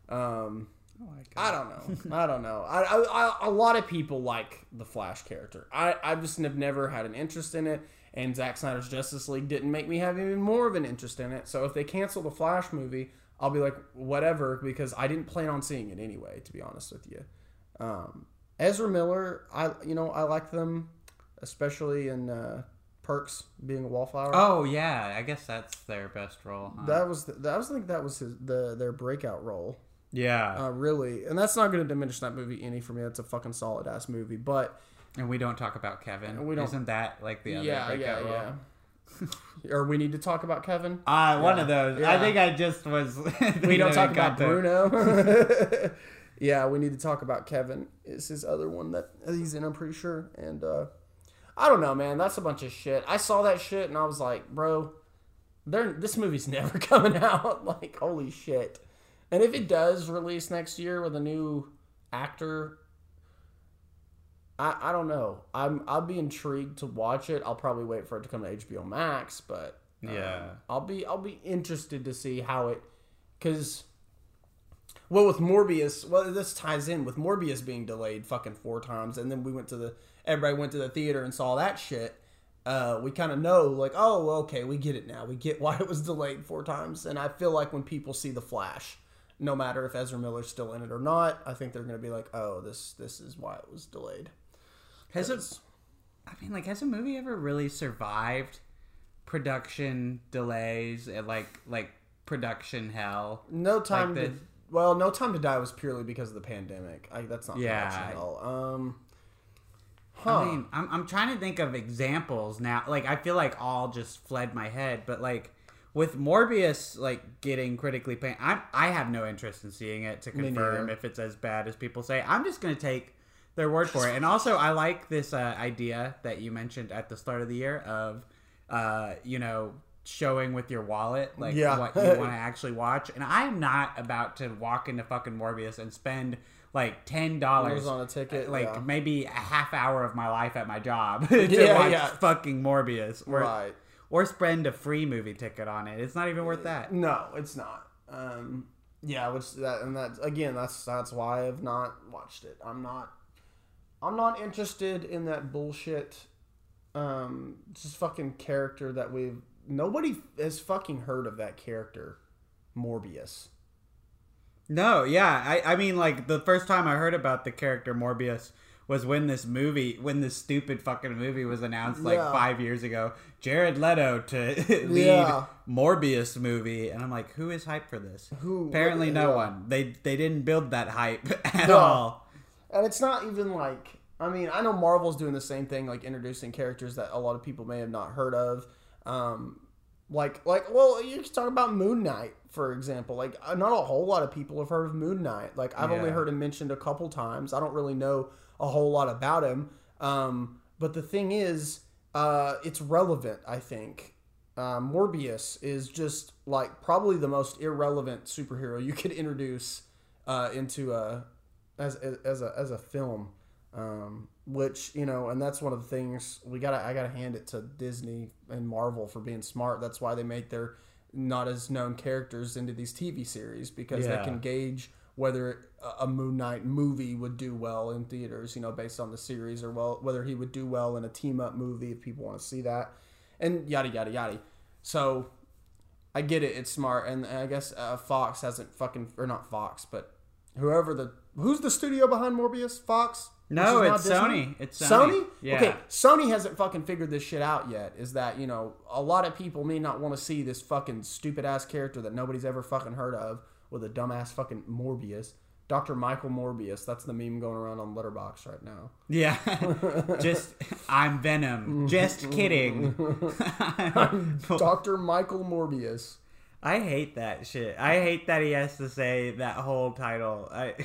[SPEAKER 2] Um,
[SPEAKER 1] Oh my
[SPEAKER 2] I don't know. I don't know. I, I, I, a lot of people like the Flash character. I, I just have never had an interest in it, and Zack Snyder's Justice League didn't make me have even more of an interest in it. So if they cancel the Flash movie, I'll be like, whatever, because I didn't plan on seeing it anyway. To be honest with you, um, Ezra Miller, I you know I like them, especially in uh, Perks being a wallflower.
[SPEAKER 1] Oh yeah, I guess that's their best role. Huh?
[SPEAKER 2] That was the, that was I think that was his the their breakout role.
[SPEAKER 1] Yeah,
[SPEAKER 2] Uh, really, and that's not going to diminish that movie any for me. That's a fucking solid ass movie. But
[SPEAKER 1] and we don't talk about Kevin.
[SPEAKER 2] We don't-
[SPEAKER 1] Isn't that like the other
[SPEAKER 2] yeah, yeah,
[SPEAKER 1] role?
[SPEAKER 2] yeah. or we need to talk about Kevin.
[SPEAKER 1] Uh, one
[SPEAKER 2] Yeah.
[SPEAKER 1] of those.
[SPEAKER 2] Yeah.
[SPEAKER 1] I think I just was.
[SPEAKER 2] We don't talk about
[SPEAKER 1] to-
[SPEAKER 2] Bruno. yeah, we need to talk about Kevin. Is his other one that he's in? I'm pretty sure. And uh, I don't know, man. That's a bunch of shit. I saw that shit and I was like, bro, they're, this movie's never coming out. like, holy shit. And if it does release next year with a new actor, I, I don't know. I'm I'll be intrigued to watch it. I'll probably wait for it to come to HBO Max, but um,
[SPEAKER 1] Yeah.
[SPEAKER 2] I'll be I'll be interested to see how it because well with Morbius well this ties in with Morbius being delayed fucking four times and then we went to the everybody went to the theater and saw that shit. Uh, we kind of know like oh okay we get it now we get why it was delayed four times and I feel like when people see the Flash no matter if Ezra Miller's still in it or not I think they're gonna be like oh this this is why it was delayed.
[SPEAKER 1] Has it? I mean, like, has a movie ever really survived production delays and like like production hell?
[SPEAKER 2] No time
[SPEAKER 1] Like
[SPEAKER 2] to.
[SPEAKER 1] the-
[SPEAKER 2] Well, no time to die was purely because of the pandemic. I, that's not
[SPEAKER 1] Yeah.
[SPEAKER 2] production hell. Um, huh?
[SPEAKER 1] I mean, I'm, I'm trying to think of examples now. Like, I feel like all just fled my head, but like with Morbius, like getting critically panned, I I have no interest in seeing it to confirm if it's as bad as people say. I'm just gonna take their word for it. And also, I like this uh, idea that you mentioned at the start of the year of, uh, you know, showing with your wallet, like
[SPEAKER 2] Yeah.
[SPEAKER 1] what you want to actually watch. And I'm not about to walk into fucking Morbius and spend like ten dollars
[SPEAKER 2] on a ticket,
[SPEAKER 1] like
[SPEAKER 2] yeah.
[SPEAKER 1] maybe a half hour of my life at my job to
[SPEAKER 2] Yeah,
[SPEAKER 1] watch fucking Morbius, or,
[SPEAKER 2] Right.
[SPEAKER 1] Or spend a free movie ticket on it. It's not even worth that.
[SPEAKER 2] No, it's not. Um, yeah, which that and that again. That's that's why I've not watched it. I'm not. I'm not interested in that bullshit. Um, just fucking character that we've nobody has fucking heard of that character, Morbius.
[SPEAKER 1] No, yeah. I, I mean, like, the first time I heard about the character Morbius was when this movie, when this stupid fucking movie was announced like
[SPEAKER 2] Yeah.
[SPEAKER 1] five years ago. Jared Leto to lead
[SPEAKER 2] Yeah.
[SPEAKER 1] Morbius movie. And I'm like, who is hyped for this?
[SPEAKER 2] Who-
[SPEAKER 1] Apparently, no
[SPEAKER 2] yeah.
[SPEAKER 1] one. They, they didn't build that hype at
[SPEAKER 2] No.
[SPEAKER 1] all.
[SPEAKER 2] And it's not even like I mean, I know Marvel's doing the same thing, like introducing characters that a lot of people may have not heard of. Um, like, like, well, you can talk about Moon Knight, for example. Like, uh, not a whole lot of people have heard of Moon Knight. Like, I've only heard him mentioned a couple times. I don't really know a whole lot about him. Um, but the thing is, uh, it's relevant. I think um, Morbius is just like probably the most irrelevant superhero you could introduce uh, into a as as a as a film, um, which you know, and that's one of the things we gotta I gotta hand it to Disney and Marvel for being smart. That's why they make their not as known characters into these TV series because
[SPEAKER 1] Yeah.
[SPEAKER 2] they can gauge whether a- Moon Knight movie would do well in theaters, you know, based on the series, or well whether he would do well in a team up movie if people want to see that, and yada yada yada. So I get it. It's smart, and I guess uh, Fox hasn't fucking or not Fox, but whoever the who's the studio behind Morbius? Fox?
[SPEAKER 1] No, it's Sony. It's Sony. Yeah.
[SPEAKER 2] Okay, Sony hasn't fucking figured this shit out yet. Is that you know a lot of people may not want to see this fucking stupid ass character that nobody's ever fucking heard of with a dumbass fucking Morbius. Dr. Michael Morbius. That's the meme going around on Letterboxd right now.
[SPEAKER 1] Yeah. Just, I'm Venom. Just kidding.
[SPEAKER 2] Dr. Michael Morbius.
[SPEAKER 1] I hate that shit. I hate that he has to say that whole title. I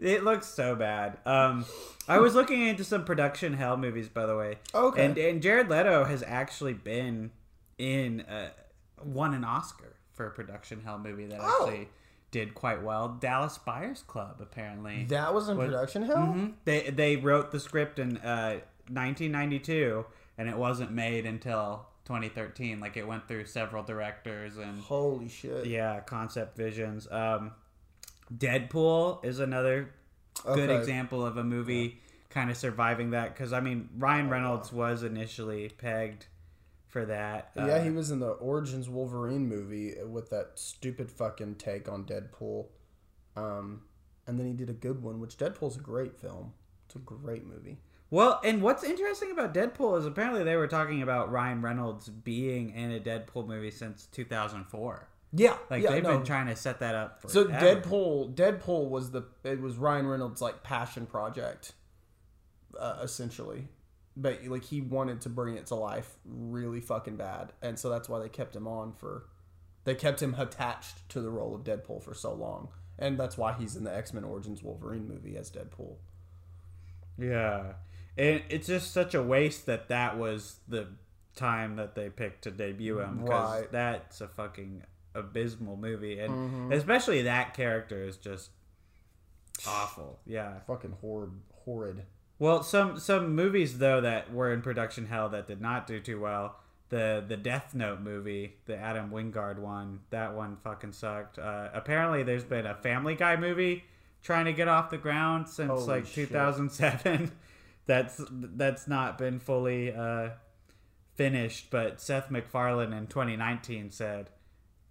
[SPEAKER 1] it looks so bad. Um I was looking into some production hell movies by the way.
[SPEAKER 2] Okay.
[SPEAKER 1] And and Jared Leto has actually been in uh won an Oscar for a production hell movie that
[SPEAKER 2] Oh.
[SPEAKER 1] actually did quite well. Dallas Buyers Club apparently.
[SPEAKER 2] That was in production hell?
[SPEAKER 1] Mhm. They they wrote the script in uh 1992 and it wasn't made until 2013 like it went through several directors and
[SPEAKER 2] Holy shit.
[SPEAKER 1] yeah, concept visions. Um, Deadpool is another good
[SPEAKER 2] Okay.
[SPEAKER 1] example of a movie kind of surviving that because I mean Ryan Reynolds was initially pegged for that.
[SPEAKER 2] Yeah,
[SPEAKER 1] Uh,
[SPEAKER 2] he was in the Origins Wolverine movie with that stupid fucking take on Deadpool. Um, and then he did a good one, which Deadpool's a great film. It's a great movie.
[SPEAKER 1] well, and what's interesting about Deadpool is apparently they were talking about Ryan Reynolds being in a Deadpool movie since 2004.
[SPEAKER 2] Yeah,
[SPEAKER 1] Like
[SPEAKER 2] yeah,
[SPEAKER 1] they've
[SPEAKER 2] no.
[SPEAKER 1] been trying to set that up for
[SPEAKER 2] So Deadpool, Deadpool was the it was Ryan Reynolds' like passion project, uh, essentially. But like he wanted to bring it to life really fucking bad, and so that's why they kept him on for. They kept him attached to the role of Deadpool for so long, and that's why he's in the X Men Origins Wolverine movie as Deadpool.
[SPEAKER 1] Yeah. And it's just such a waste that that was the time that they picked to debut him because
[SPEAKER 2] Right.
[SPEAKER 1] that's a fucking abysmal movie and
[SPEAKER 2] Mm-hmm.
[SPEAKER 1] especially that character is just awful. Yeah.
[SPEAKER 2] Fucking horrid, horrid.
[SPEAKER 1] Well, some some movies though that were in production hell that did not do too well. The the Death Note movie, the Adam Wingard one, that one fucking sucked. Uh, apparently, there's been a Family Guy movie trying to get off the ground since
[SPEAKER 2] Holy
[SPEAKER 1] like
[SPEAKER 2] shit.
[SPEAKER 1] 2007. that's that's not been fully uh, finished. But Seth MacFarlane in 2019 said,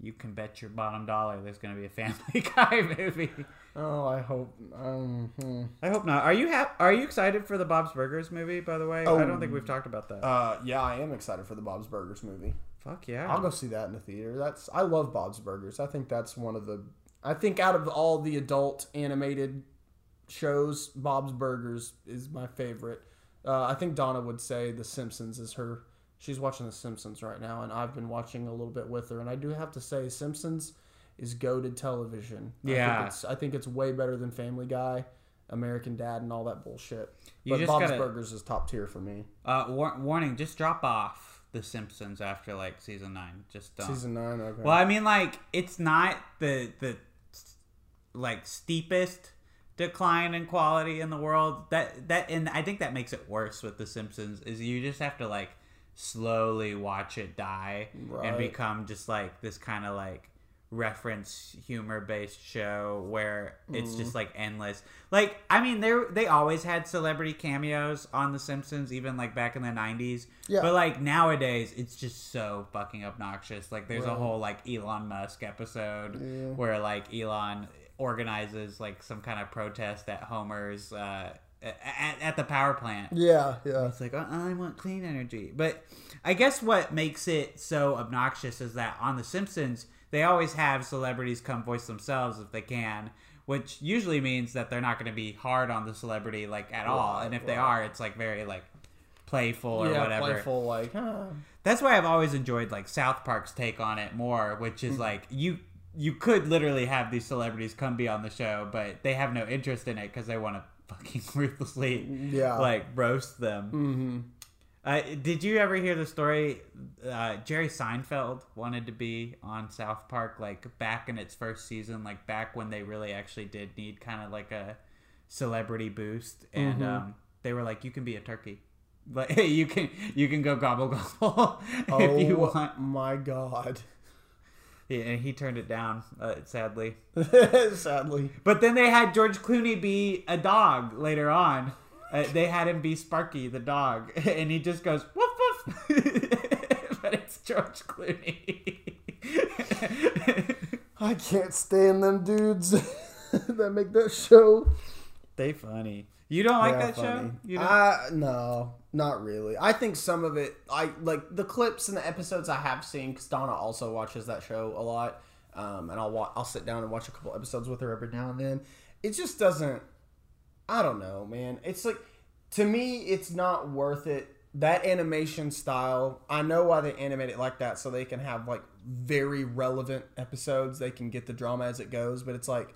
[SPEAKER 1] "You can bet your bottom dollar there's going to be a Family Guy movie."
[SPEAKER 2] Oh, I hope. Um, hmm.
[SPEAKER 1] I hope not. Are you hap- Are you excited for the Bob's Burgers movie? By the way, I don't think we've talked about that.
[SPEAKER 2] uh, yeah, I am excited for the Bob's Burgers movie.
[SPEAKER 1] Fuck yeah!
[SPEAKER 2] I'll go see that in the theater. That's I love Bob's Burgers. I think that's one of the. I think out of all the adult animated shows, Bob's Burgers is my favorite. Uh, I think Donna would say The Simpsons is her. She's watching The Simpsons right now, and I've been watching a little bit with her. And I do have to say, Simpsons is goaded television. I
[SPEAKER 1] Yeah.
[SPEAKER 2] think it's, I think it's way better than Family Guy, American Dad, and all that bullshit.
[SPEAKER 1] You
[SPEAKER 2] But Bob's
[SPEAKER 1] gotta-
[SPEAKER 2] Burgers is top tier for me.
[SPEAKER 1] Uh, war- warning: just drop off. The Simpsons after like season nine. Just don't.
[SPEAKER 2] Season nine. Okay.
[SPEAKER 1] Well, I mean, like it's not the the like steepest decline in quality in the world. That that and I think that makes it worse with The Simpsons. Is you just have to like slowly watch it die and become just like this kind of like reference humor based show where it's
[SPEAKER 2] Mm-hmm.
[SPEAKER 1] just like endless like i mean they they always had celebrity cameos on the simpsons even like back in the 90s
[SPEAKER 2] Yeah.
[SPEAKER 1] but like nowadays it's just so fucking obnoxious like there's a whole like elon musk episode
[SPEAKER 2] Yeah.
[SPEAKER 1] where like elon organizes like some kind of protest at homer's uh at, at the power plant
[SPEAKER 2] yeah, yeah.
[SPEAKER 1] it's like oh, I want clean energy, but I guess what makes it so obnoxious is that on The Simpsons they always have celebrities come voice themselves if they can, which usually means that they're not going to be hard on the celebrity like at all. and if they are, it's like very like playful or
[SPEAKER 2] yeah,
[SPEAKER 1] whatever.
[SPEAKER 2] playful like. ah.
[SPEAKER 1] That's why I've always enjoyed like South Park's take on it more, which
[SPEAKER 2] Mm.
[SPEAKER 1] is like you you could literally have these celebrities come be on the show, but they have no interest in it because they want to fucking ruthlessly
[SPEAKER 2] Yeah.
[SPEAKER 1] like roast them.
[SPEAKER 2] Mm-hmm.
[SPEAKER 1] Uh, did you ever hear the story? Uh, Jerry Seinfeld wanted to be on South Park, like back in its first season, like back when they really actually did need kind of like a celebrity boost, and
[SPEAKER 2] Mhm.
[SPEAKER 1] um, they were like, "You can be a turkey, but you can you can go gobble gobble
[SPEAKER 2] Oh
[SPEAKER 1] if you want."
[SPEAKER 2] my god.
[SPEAKER 1] Yeah, and he turned it down, uh, sadly.
[SPEAKER 2] Sadly.
[SPEAKER 1] But then they had George Clooney be a dog later on. Uh, they had him be Sparky the dog, and he just goes woof woof. but it's George Clooney.
[SPEAKER 2] I can't stand them dudes that make that show.
[SPEAKER 1] they funny. You don't like that
[SPEAKER 2] funny.
[SPEAKER 1] show? You don't?
[SPEAKER 2] Uh, no, not really. I think some of it, I like the clips and the episodes I have seen. Because Donna also watches that show a lot, um, and I'll wa- I'll sit down and watch a couple episodes with her every now and then. It just doesn't. I don't know, man. It's like to me, it's not worth it. That animation style, I know why they animate it like that, so they can have like very relevant episodes. They can get the drama as it goes, but it's like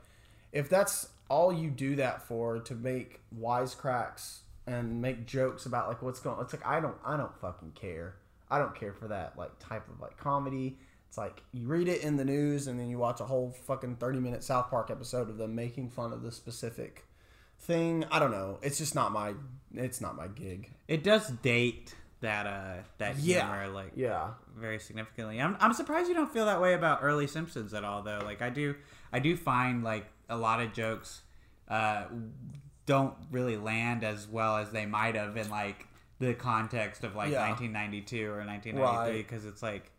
[SPEAKER 2] if that's all you do that for to make wisecracks and make jokes about like what's going it's like I don't I don't fucking care. I don't care for that like type of like comedy. It's like you read it in the news and then you watch a whole fucking 30 minute South Park episode of them making fun of the specific thing. I don't know. It's just not my it's not my gig.
[SPEAKER 1] it does date that uh that
[SPEAKER 2] Yeah.
[SPEAKER 1] humor like
[SPEAKER 2] Yeah.
[SPEAKER 1] very significantly. I'm, I'm surprised you don't feel that way about early Simpsons at all, though. Like I do, I do find like a lot of jokes uh, don't really land as well as they might have in like the context of like
[SPEAKER 2] Yeah.
[SPEAKER 1] 1992 or 1993
[SPEAKER 2] Right.
[SPEAKER 1] because it's like.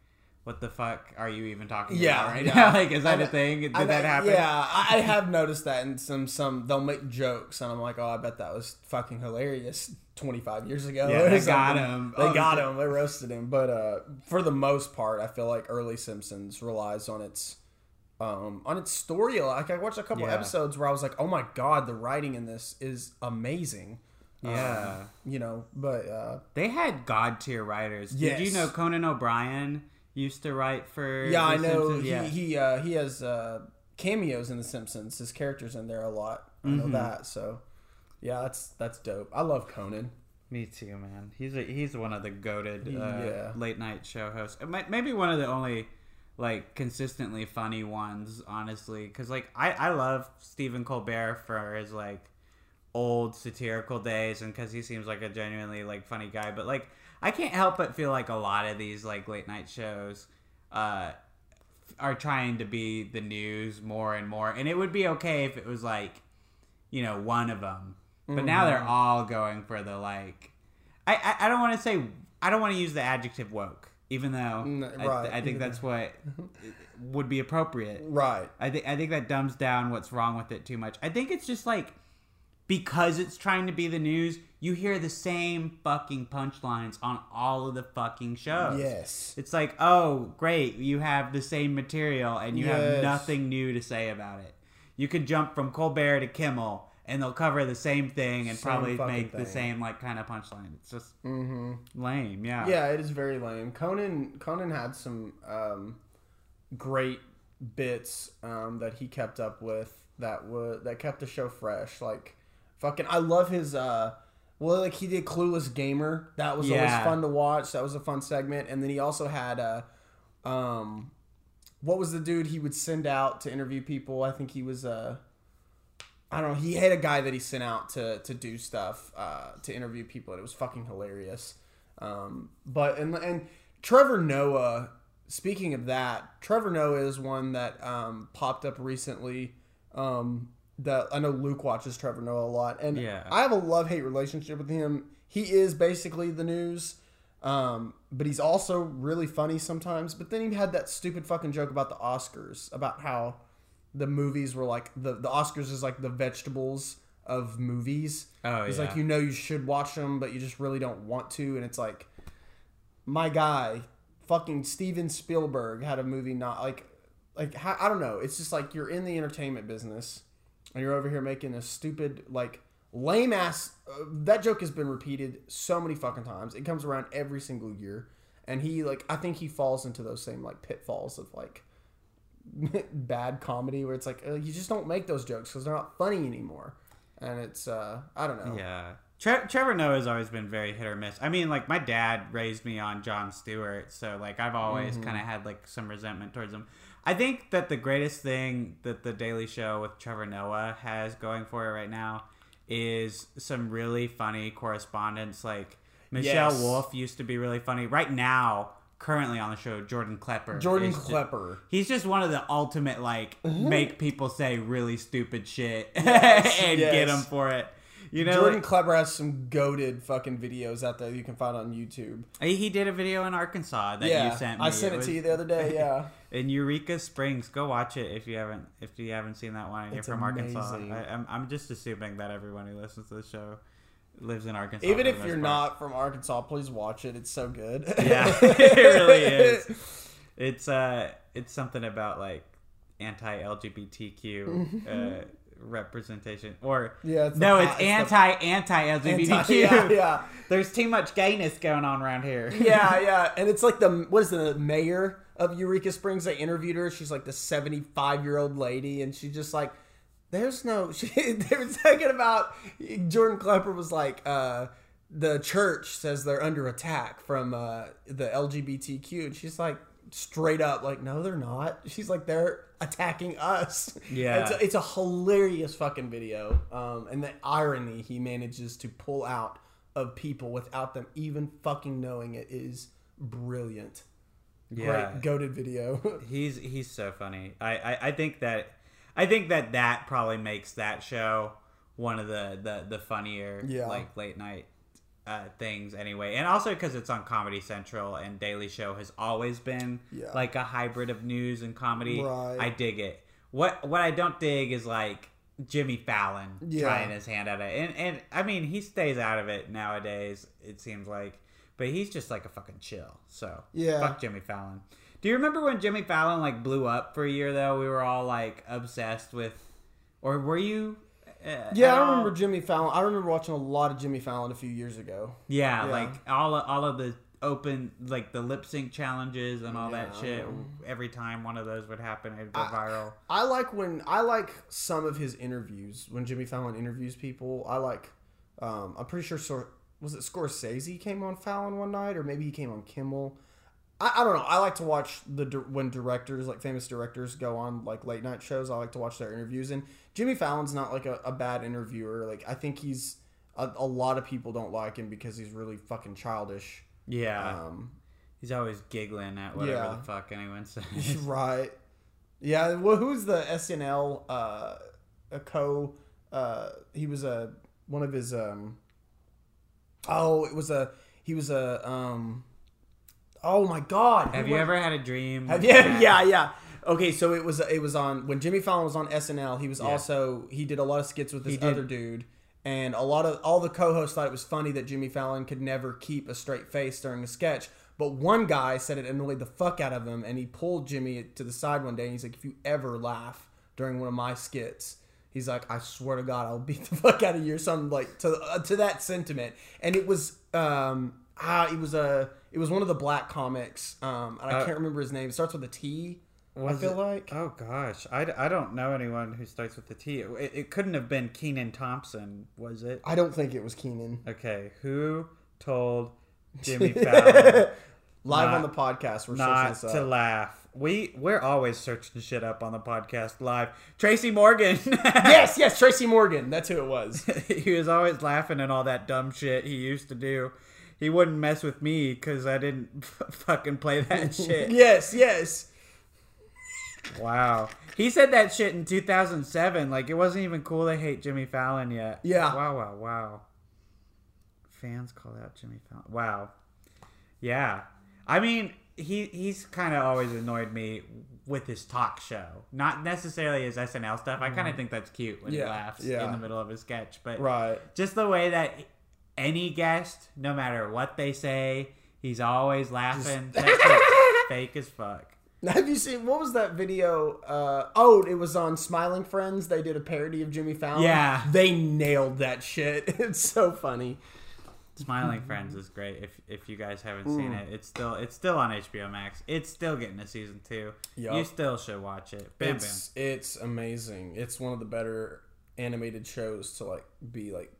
[SPEAKER 1] What the fuck are you even talking
[SPEAKER 2] Yeah,
[SPEAKER 1] about right
[SPEAKER 2] yeah.
[SPEAKER 1] now? Like, is that a thing? Did
[SPEAKER 2] and
[SPEAKER 1] that
[SPEAKER 2] I-
[SPEAKER 1] happen?
[SPEAKER 2] Yeah, I I have noticed that in some some they'll make jokes and I'm like, oh, I bet that was fucking hilarious 25 years ago.
[SPEAKER 1] Yeah, they got him.
[SPEAKER 2] They
[SPEAKER 1] Oh,
[SPEAKER 2] got
[SPEAKER 1] shit.
[SPEAKER 2] him. They roasted him. But uh, for the most part, I feel like early Simpsons relies on its um, on its story. Like I watched a couple
[SPEAKER 1] Yeah.
[SPEAKER 2] episodes where I was like, oh my god, the writing in this is amazing.
[SPEAKER 1] Yeah.
[SPEAKER 2] Um, you know, but uh,
[SPEAKER 1] They had god tier writers. Did you know Conan O'Brien used to write for?
[SPEAKER 2] yeah, I know
[SPEAKER 1] Simpsons?
[SPEAKER 2] he
[SPEAKER 1] Yeah.
[SPEAKER 2] he uh, he has uh, cameos in The Simpsons. His characters in there a lot. I know
[SPEAKER 1] Mhm.
[SPEAKER 2] that. So yeah, that's that's dope. I love Conan.
[SPEAKER 1] Me too, man. He's a, he's one of the goaded uh,
[SPEAKER 2] Yeah.
[SPEAKER 1] late night show hosts. It might- Maybe one of the only like consistently funny ones, honestly. Because like I I love Stephen Colbert for his like old satirical days, and because he seems like a genuinely like funny guy. But like I can't help but feel like a lot of these like late night shows. Uh, are trying to be the news more and more, and it would be okay if it was like, you know, one of them. But now they're all going for the like. I I, I don't want to say I don't want to use the adjective woke, even though
[SPEAKER 2] N-
[SPEAKER 1] I,
[SPEAKER 2] right.
[SPEAKER 1] I think that's what would be appropriate.
[SPEAKER 2] Right.
[SPEAKER 1] I think I think that dumbs down what's wrong with it too much. I think it's just like because it's trying to be the news, you hear the same fucking punchlines on all of the fucking shows.
[SPEAKER 2] Yes.
[SPEAKER 1] It's like, oh, great, you have the same material and you have nothing new to say about it. You could jump from Colbert to Kimmel and they'll cover the same thing and
[SPEAKER 2] Same
[SPEAKER 1] probably make the same like kind of punchline. It's just
[SPEAKER 2] Mm-hmm.
[SPEAKER 1] lame, yeah.
[SPEAKER 2] Yeah, it is very lame. Conan Conan had some um, great bits um, that he kept up with that would that kept the show fresh. Like fucking, I love his uh, Well, like he did Clueless Gamer. That was
[SPEAKER 1] Yeah.
[SPEAKER 2] always fun to watch. That was a fun segment. And then he also had a, um, what was the dude he would send out to interview people? I think he was uh, I don't know. He had a guy that he sent out to to do stuff uh, to interview people, and it was fucking hilarious. Um, but and and Trevor Noah. Speaking of that, Trevor Noah is one that um, popped up recently. Um, that I know Luke watches Trevor Noah a lot, and
[SPEAKER 1] Yeah.
[SPEAKER 2] I have a love hate relationship with him. He is basically the news, um, but he's also really funny sometimes. But then he had that stupid fucking joke about the Oscars, about how the movies were like the the Oscars is like the vegetables of movies.
[SPEAKER 1] Oh,
[SPEAKER 2] it's
[SPEAKER 1] yeah.
[SPEAKER 2] like you know you should watch them, but you just really don't want to, and it's like my guy, fucking Steven Spielberg had a movie not like like I don't know. It's just like you're in the entertainment business and you're over here making a stupid like lame ass. Uh, that joke has been repeated so many fucking times. It comes around every single year, and he like I think he falls into those same like pitfalls of like bad comedy where it's like uh, you just don't make those jokes because they're not funny anymore. And it's uh I don't know.
[SPEAKER 1] Yeah. Tre- Trevor Noah has always been very hit or miss. I mean, like my dad raised me on Jon Stewart, so like I've always
[SPEAKER 2] Mm-hmm.
[SPEAKER 1] kind of had like some resentment towards him. I think that the greatest thing that the Daily Show with Trevor Noah has going for it right now is some really funny correspondence. Like Michelle
[SPEAKER 2] Yes.
[SPEAKER 1] Wolf used to be really funny. Right now, currently on the show, Jordan Klepper.
[SPEAKER 2] Jordan Klepper.
[SPEAKER 1] He's just one of the ultimate like
[SPEAKER 2] Mm-hmm.
[SPEAKER 1] make people say really stupid shit and get them for it. You know,
[SPEAKER 2] Jordan
[SPEAKER 1] like-
[SPEAKER 2] Klepper has some goaded fucking videos out there you can find on YouTube.
[SPEAKER 1] he did a video in Arkansas that
[SPEAKER 2] yeah,
[SPEAKER 1] you sent me.
[SPEAKER 2] I sent it,
[SPEAKER 1] was
[SPEAKER 2] to you the other day. Yeah,
[SPEAKER 1] in Eureka Springs. Go watch it if you haven't if you haven't seen that one. You're from Arkansas. I, I'm I'm just assuming that everyone who listens to the show lives in Arkansas.
[SPEAKER 2] even if you're
[SPEAKER 1] part.
[SPEAKER 2] not from Arkansas, please watch it. It's so good.
[SPEAKER 1] yeah, it really is. It's uh, it's something about like anti-LGBTQ uh, representation, or
[SPEAKER 2] Yeah, the
[SPEAKER 1] no, it's
[SPEAKER 2] the-
[SPEAKER 1] anti.
[SPEAKER 2] Anti- yeah, yeah.
[SPEAKER 1] There's too much gayness going on around here.
[SPEAKER 2] yeah, yeah, and it's like the what is the mayor of Eureka Springs? They interviewed her. She's like the seventy-five year old lady, and she's just like, "There's no." She, they were talking about Jordan Klepper was like, uh, "The church says they're under attack from uh, the LGBTQ," and she's like, straight up, like, "No, they're not." She's like, "They're attacking us."
[SPEAKER 1] Yeah.
[SPEAKER 2] it's a, it's a hilarious fucking video, um, and the irony he manages to pull out of people without them even fucking knowing it is brilliant.
[SPEAKER 1] Yeah.
[SPEAKER 2] Great goaded video.
[SPEAKER 1] He's he's so funny. I, I, I think that I think that that probably makes that show one of the the, the funnier
[SPEAKER 2] Yeah.
[SPEAKER 1] like late night uh, things anyway, and also because it's on Comedy Central and Daily Show has always been
[SPEAKER 2] Yeah.
[SPEAKER 1] like a hybrid of news and comedy.
[SPEAKER 2] Right.
[SPEAKER 1] I dig it. What what I don't dig is like Jimmy Fallon
[SPEAKER 2] Yeah.
[SPEAKER 1] trying his hand at it, and and I mean he stays out of it nowadays. It seems like. But he's just like a fucking chill. So
[SPEAKER 2] Yeah.
[SPEAKER 1] fuck Jimmy Fallon. Do you remember when Jimmy Fallon like blew up for a year though? We were all like obsessed with, or were you? Uh,
[SPEAKER 2] yeah, I remember Jimmy Fallon. I remember watching a lot of Jimmy Fallon a few years ago.
[SPEAKER 1] Yeah,
[SPEAKER 2] Yeah.
[SPEAKER 1] like all of, all of the open like the lip sync challenges and all that shit. Every time one of those would happen, it'd go viral.
[SPEAKER 2] I like when I like some of his interviews when Jimmy Fallon interviews people. I like. Um, I'm pretty sure. Sor- was it Scorsese came on Fallon one night, or maybe he came on Kimmel. I, I don't know. I like to watch the when directors, like famous directors, go on like late night shows. I like to watch their interviews, and Jimmy Fallon's not like a, a bad interviewer. Like I think he's a, a lot of people don't like him because he's really fucking childish.
[SPEAKER 1] Yeah,
[SPEAKER 2] Um,
[SPEAKER 1] he's always giggling at whatever
[SPEAKER 2] yeah.
[SPEAKER 1] the fuck anyone says.
[SPEAKER 2] right. Yeah. Well, who's the SNL uh, a co? Uh, he was a one of his. Um, oh, it was a he was a. Um, oh my God!
[SPEAKER 1] Have you ever had a dream?
[SPEAKER 2] Have you? Yeah, yeah. Okay, so it was it was on when Jimmy Fallon was on SNL. He was
[SPEAKER 1] Yeah.
[SPEAKER 2] also he did a lot of skits with this other dude, and a lot of all the co-hosts thought it was funny that Jimmy Fallon could never keep a straight face during a sketch. But one guy said it annoyed the fuck out of him, and he pulled Jimmy to the side one day, and he's like, "If you ever laugh during one of my skits." He's like, I swear to God, I'll beat the fuck out of you, or something like to uh, to that sentiment. And it was, um, ah, it was a, it was one of the black comics, um, and I
[SPEAKER 1] Uh,
[SPEAKER 2] can't remember his name. It starts with a T. I feel
[SPEAKER 1] it-
[SPEAKER 2] like
[SPEAKER 1] Oh gosh, I, I don't know anyone who starts with the T. It, it couldn't have been Kenan Thompson, was it?
[SPEAKER 2] I don't think it was Kenan.
[SPEAKER 1] Okay, who told Jimmy Fallon
[SPEAKER 2] Live
[SPEAKER 1] Not-
[SPEAKER 2] on the podcast, we're
[SPEAKER 1] not
[SPEAKER 2] this up.
[SPEAKER 1] to laugh? We we're always searching shit up on the podcast live. Tracy Morgan.
[SPEAKER 2] yes, yes, Tracy Morgan. That's who it was.
[SPEAKER 1] he was always laughing at all that dumb shit he used to do. He wouldn't mess with me because I didn't f- fucking play that shit.
[SPEAKER 2] yes, yes.
[SPEAKER 1] Wow. He said that shit in 2007. Like, it wasn't even cool to hate Jimmy Fallon yet.
[SPEAKER 2] Yeah.
[SPEAKER 1] Wow, wow, wow. Fans call out Jimmy Fallon. Wow. Yeah. I mean, he he's kind of always annoyed me with his talk show. Not necessarily his SNL stuff. I kind of think that's cute when he
[SPEAKER 2] Mm-hmm.
[SPEAKER 1] Laughs
[SPEAKER 2] yeah.
[SPEAKER 1] in the middle of his sketch. But
[SPEAKER 2] Right.
[SPEAKER 1] just the way that any guest, no matter what they say, he's always laughing. Fake as fuck.
[SPEAKER 2] Have you seen what was that video? Uh, oh, it was on Smiling Friends. They did a parody of Jimmy Fallon.
[SPEAKER 1] Yeah.
[SPEAKER 2] they nailed that shit. It's so funny.
[SPEAKER 1] Smiling Friends is great. If if you guys haven't seen it, it's still it's still on HBO Max. It's still getting a season two.
[SPEAKER 2] Yup.
[SPEAKER 1] You still should watch it. Bam
[SPEAKER 2] it's it's amazing. It's one of the better animated shows to like be like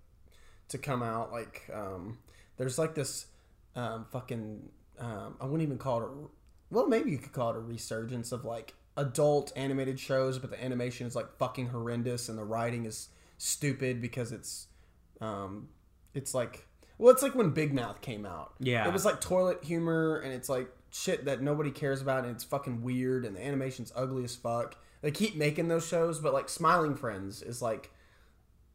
[SPEAKER 2] to come out. Like um, there's like this um, fucking um, I wouldn't even call it a well maybe you could call it a resurgence of like adult animated shows, but the animation is like fucking horrendous and the writing is stupid because it's um, it's like well it's like when Big Mouth came out.
[SPEAKER 1] Yeah.
[SPEAKER 2] it was like toilet humor and it's like shit that nobody cares about and it's fucking weird and the animation's ugly as fuck. They keep making those shows, but like Smiling Friends is like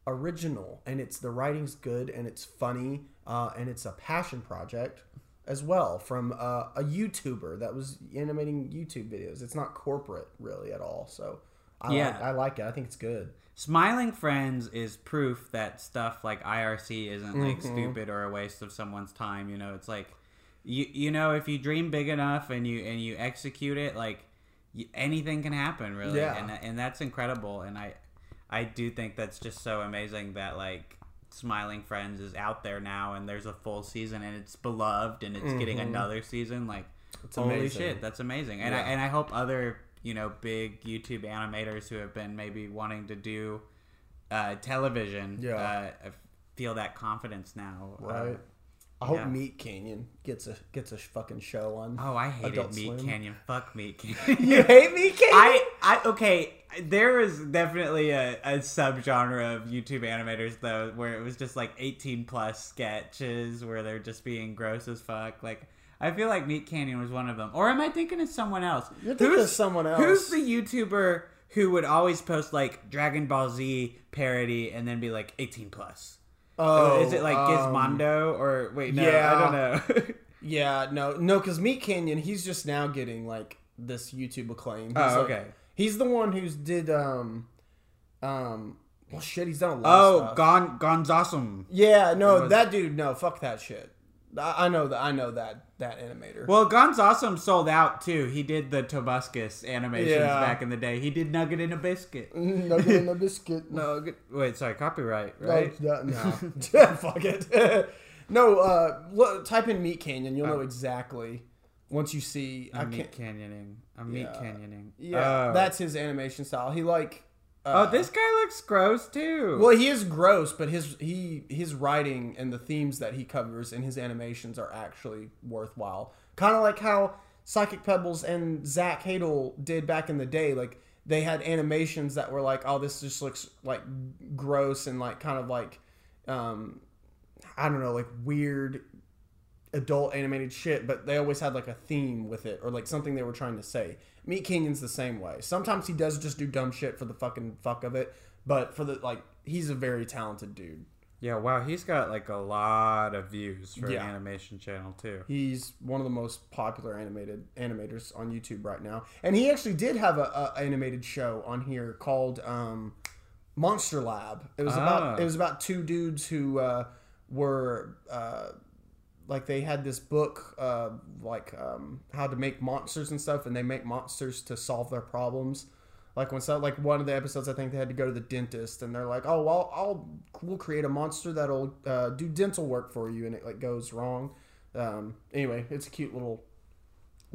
[SPEAKER 2] original and it's the writing's good and it's funny uh, and it's a passion project as well from uh, a YouTuber that was animating YouTube videos. It's not corporate really at all, so I
[SPEAKER 1] Yeah.
[SPEAKER 2] like, I like it. I think it's good.
[SPEAKER 1] Smiling Friends is proof that stuff like IRC isn't like
[SPEAKER 2] Mm-hmm.
[SPEAKER 1] stupid or a waste of someone's time. You know, it's like you you know if you dream big enough and you and you execute it, like y- anything can happen really.
[SPEAKER 2] Yeah.
[SPEAKER 1] And and that's incredible. And I I do think that's just so amazing that like Smiling Friends is out there now and there's a full season and it's beloved and it's getting another season. Like
[SPEAKER 2] Mm-hmm. It's
[SPEAKER 1] holy
[SPEAKER 2] amazing.
[SPEAKER 1] shit, that's amazing. And I and I hope other you know big YouTube animators who have been maybe wanting to do uh, television
[SPEAKER 2] Yeah.
[SPEAKER 1] uh, feel that confidence now. Uh,
[SPEAKER 2] Right. I hope
[SPEAKER 1] yeah.
[SPEAKER 2] Meat Canyon gets a gets a fucking show on.
[SPEAKER 1] oh, I hated
[SPEAKER 2] Adult
[SPEAKER 1] Meat
[SPEAKER 2] Swim.
[SPEAKER 1] Canyon. Fuck Meat Canyon.
[SPEAKER 2] You hate Meat Canyon?
[SPEAKER 1] I, I okay. There is definitely a, a subgenre of YouTube animators though, where it was just like 18 plus sketches where they're just being gross as fuck. Like I feel like Meat Canyon was one of them, or am I thinking of someone else?
[SPEAKER 2] You're thinking of someone else.
[SPEAKER 1] Who's the YouTuber who would always post like Dragon Ball Z parody and then be like 18 plus?
[SPEAKER 2] Oh,
[SPEAKER 1] is it like
[SPEAKER 2] um,
[SPEAKER 1] Gizmondo or wait? No,
[SPEAKER 2] yeah.
[SPEAKER 1] I don't know.
[SPEAKER 2] Yeah, no, no, because Meat Canyon, he's just now getting like this YouTube acclaim. He's,
[SPEAKER 1] Oh,
[SPEAKER 2] like-
[SPEAKER 1] okay.
[SPEAKER 2] he's the one who's did um, um, well, shit, he's done a lot.
[SPEAKER 1] oh,
[SPEAKER 2] of stuff.
[SPEAKER 1] Gon Gonzossm.
[SPEAKER 2] yeah, no, that dude, no, fuck that shit. I, I know that. I know that that animator.
[SPEAKER 1] Well, Gonzossm sold out too. He did the Tobuscus animations
[SPEAKER 2] Yeah.
[SPEAKER 1] back in the day. He did Nugget in a Biscuit.
[SPEAKER 2] Nugget in a biscuit.
[SPEAKER 1] Nugget. Wait, sorry, copyright, right?
[SPEAKER 2] no, no. fuck it. no, uh, look, type in Meat Canyon. You'll know exactly once you see. I
[SPEAKER 1] I'm meat
[SPEAKER 2] can't.
[SPEAKER 1] canyoning. I'm meat
[SPEAKER 2] Yeah.
[SPEAKER 1] canyoning.
[SPEAKER 2] Yeah,
[SPEAKER 1] Oh.
[SPEAKER 2] that's his animation style. He like. Uh,
[SPEAKER 1] Oh, this guy looks gross too.
[SPEAKER 2] Well, he is gross, but his he his writing and the themes that he covers in his animations are actually worthwhile. Kind of like how Psychic Pebbles and Zach Hadel did back in the day. Like they had animations that were like, oh, this just looks like gross and like kind of like, um, I don't know, like weird adult animated shit, but they always had like a theme with it or like something they were trying to say. Meat Canyon's the same way. Sometimes he does just do dumb shit for the fucking fuck of it, but for the like, he's a very talented dude.
[SPEAKER 1] yeah, wow, he's got like a lot of views for
[SPEAKER 2] Yeah.
[SPEAKER 1] an animation channel too.
[SPEAKER 2] He's one of the most popular animated animators on YouTube right now, and he actually did have a, a animated show on here called um, Monster Lab. It was about
[SPEAKER 1] Ah.
[SPEAKER 2] it was about two dudes who uh, were uh, like they had this book uh, like um, how to make monsters and stuff, and they make monsters to solve their problems. Like when so, like one of the episodes, I think they had to go to the dentist, and they're like, "Oh, well, I'll we'll create a monster that'll uh, do dental work for you," and it like goes wrong. Um, anyway, it's a cute little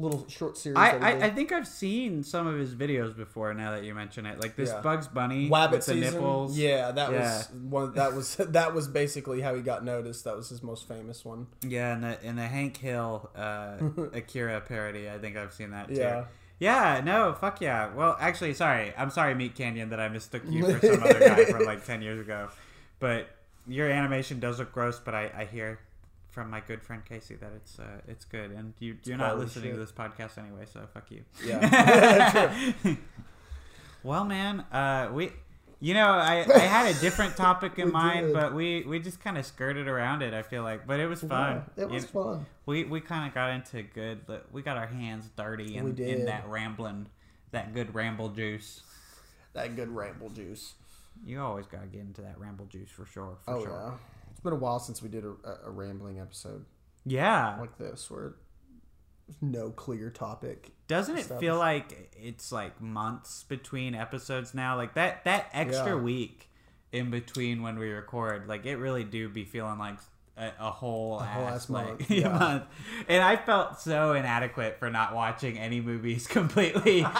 [SPEAKER 2] little short series.
[SPEAKER 1] I, I. I think I've seen some of his videos before. Now that you mention it, like this
[SPEAKER 2] Yeah.
[SPEAKER 1] Bugs Bunny
[SPEAKER 2] Wabbit
[SPEAKER 1] with the
[SPEAKER 2] season.
[SPEAKER 1] nipples.
[SPEAKER 2] Yeah, that
[SPEAKER 1] Yeah.
[SPEAKER 2] was one. That was that was basically how he got noticed. That was his most famous one.
[SPEAKER 1] Yeah, and the and the Hank Hill uh, Akira parody. I think I've seen that too.
[SPEAKER 2] Yeah.
[SPEAKER 1] Yeah, no, fuck yeah. Well, actually, sorry. I'm sorry, Meat Canyon, that I mistook you for some other guy from like 10 years ago. But your animation does look gross, but I, I hear from my good friend Casey that it's uh, it's good. And you, you're not listening to this podcast anyway, so fuck you.
[SPEAKER 2] Yeah.
[SPEAKER 1] well, man, uh, we. You know, I, I had a different topic in mind,
[SPEAKER 2] did.
[SPEAKER 1] but we, we just kind of skirted around it. I feel like, but it was fun.
[SPEAKER 2] Yeah, it
[SPEAKER 1] You
[SPEAKER 2] was fun.
[SPEAKER 1] We we kind of got into good. We got our hands dirty in, in that rambling, that good ramble juice.
[SPEAKER 2] That good ramble juice.
[SPEAKER 1] You always gotta get into that ramble juice for sure. For
[SPEAKER 2] Oh
[SPEAKER 1] sure.
[SPEAKER 2] yeah. It's been a while since we did a, a rambling episode
[SPEAKER 1] Yeah.
[SPEAKER 2] like this where there's no clear topic.
[SPEAKER 1] Doesn't it feel like it's like months between episodes now? Like that that extra
[SPEAKER 2] Yeah.
[SPEAKER 1] week in between when we record, like it really do be feeling like a, a whole,
[SPEAKER 2] A whole
[SPEAKER 1] ass,
[SPEAKER 2] ass
[SPEAKER 1] like,
[SPEAKER 2] month, yeah.
[SPEAKER 1] month. And I felt so inadequate for not watching any movies completely with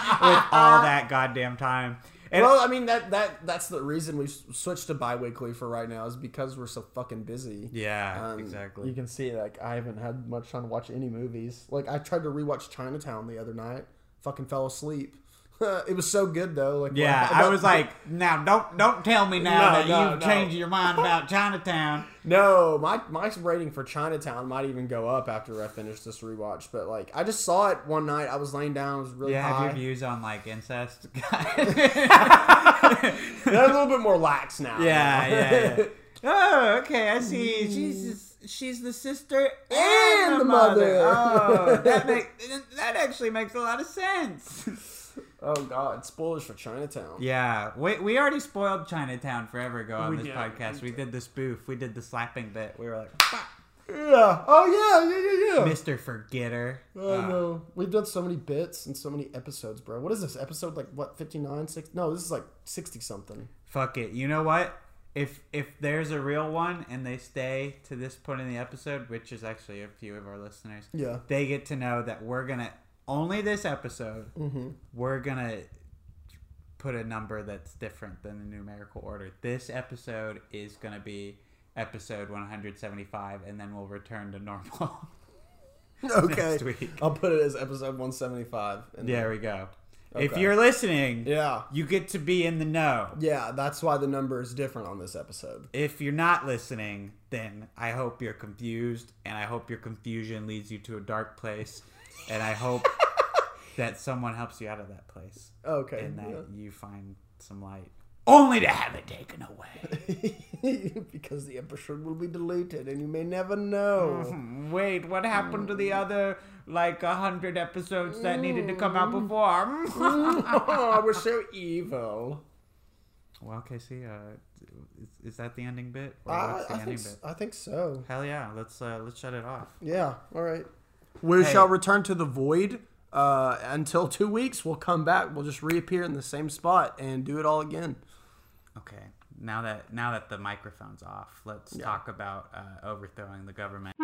[SPEAKER 1] all that goddamn time. And
[SPEAKER 2] well, I mean that that that's the reason we switched to bi-weekly for right now is because we're so fucking busy.
[SPEAKER 1] yeah,
[SPEAKER 2] Um,
[SPEAKER 1] exactly.
[SPEAKER 2] You can see like I haven't had much time to watch any movies. Like I tried to rewatch Chinatown the other night. Fucking fell asleep. it was so good though. Like
[SPEAKER 1] Yeah,
[SPEAKER 2] well,
[SPEAKER 1] I was like, now don't don't tell me now
[SPEAKER 2] No,
[SPEAKER 1] that
[SPEAKER 2] no,
[SPEAKER 1] you've
[SPEAKER 2] no.
[SPEAKER 1] changed your mind about Chinatown.
[SPEAKER 2] no, my my rating for Chinatown might even go up after I finish this rewatch. But like I just saw it one night. I was laying down. It was really
[SPEAKER 1] Yeah, have
[SPEAKER 2] high.
[SPEAKER 1] your views on like incest?
[SPEAKER 2] They're a little bit more lax now.
[SPEAKER 1] yeah, yeah, yeah. Oh, okay. I see. She's she's the sister and, the mother. Oh, that make that actually makes a lot of sense.
[SPEAKER 2] Oh God, spoilers for Chinatown.
[SPEAKER 1] Yeah, we, we already spoiled Chinatown forever ago on
[SPEAKER 2] We
[SPEAKER 1] this
[SPEAKER 2] did,
[SPEAKER 1] podcast.
[SPEAKER 2] we
[SPEAKER 1] We did the spoof. We did the slapping bit. We were like,
[SPEAKER 2] Yeah. Oh yeah, yeah, yeah, yeah.
[SPEAKER 1] Mr. Forgetter.
[SPEAKER 2] Oh
[SPEAKER 1] Uh,
[SPEAKER 2] no, we've done so many bits and so many episodes, bro. What is this episode like? What 59, 60? No, this is like sixty something.
[SPEAKER 1] Fuck it. You know what? If if there's a real one and they stay to this point in the episode, which is actually a few of our listeners,
[SPEAKER 2] Yeah.
[SPEAKER 1] they get to know that we're gonna only this episode
[SPEAKER 2] Mm-hmm.
[SPEAKER 1] we're gonna put a number that's different than the numerical order. This episode is gonna be episode 175, and then we'll return to normal
[SPEAKER 2] Okay.
[SPEAKER 1] next week.
[SPEAKER 2] I'll put it as episode one seventy five.
[SPEAKER 1] And There we go. If you're listening,
[SPEAKER 2] Yeah.
[SPEAKER 1] you get to be in the know.
[SPEAKER 2] Yeah, that's why the number is different on this episode.
[SPEAKER 1] If you're not listening, then I hope you're confused, and I hope your confusion leads you to a dark place, and I hope that someone helps you out of that place,
[SPEAKER 2] Okay.
[SPEAKER 1] and that
[SPEAKER 2] yeah.
[SPEAKER 1] you find some light, only to have it taken away.
[SPEAKER 2] because the episode will be deleted and you may never know.
[SPEAKER 1] Hmm, Wait, what happened to the other like a hundred episodes that needed to come out before?
[SPEAKER 2] oh, we're so evil.
[SPEAKER 1] well, Casey, uh, is, is that the ending bit? What's the
[SPEAKER 2] I,
[SPEAKER 1] ending
[SPEAKER 2] think,
[SPEAKER 1] bit?
[SPEAKER 2] I think so.
[SPEAKER 1] Hell yeah, let's uh, let's shut it off.
[SPEAKER 2] Yeah. All right. We
[SPEAKER 1] Hey.
[SPEAKER 2] shall return to the void. Uh, until two weeks, we'll come back. We'll just reappear in the same spot and do it all again.
[SPEAKER 1] Okay, now that now that the microphone's off, let's
[SPEAKER 2] Yeah.
[SPEAKER 1] talk about uh, overthrowing the government.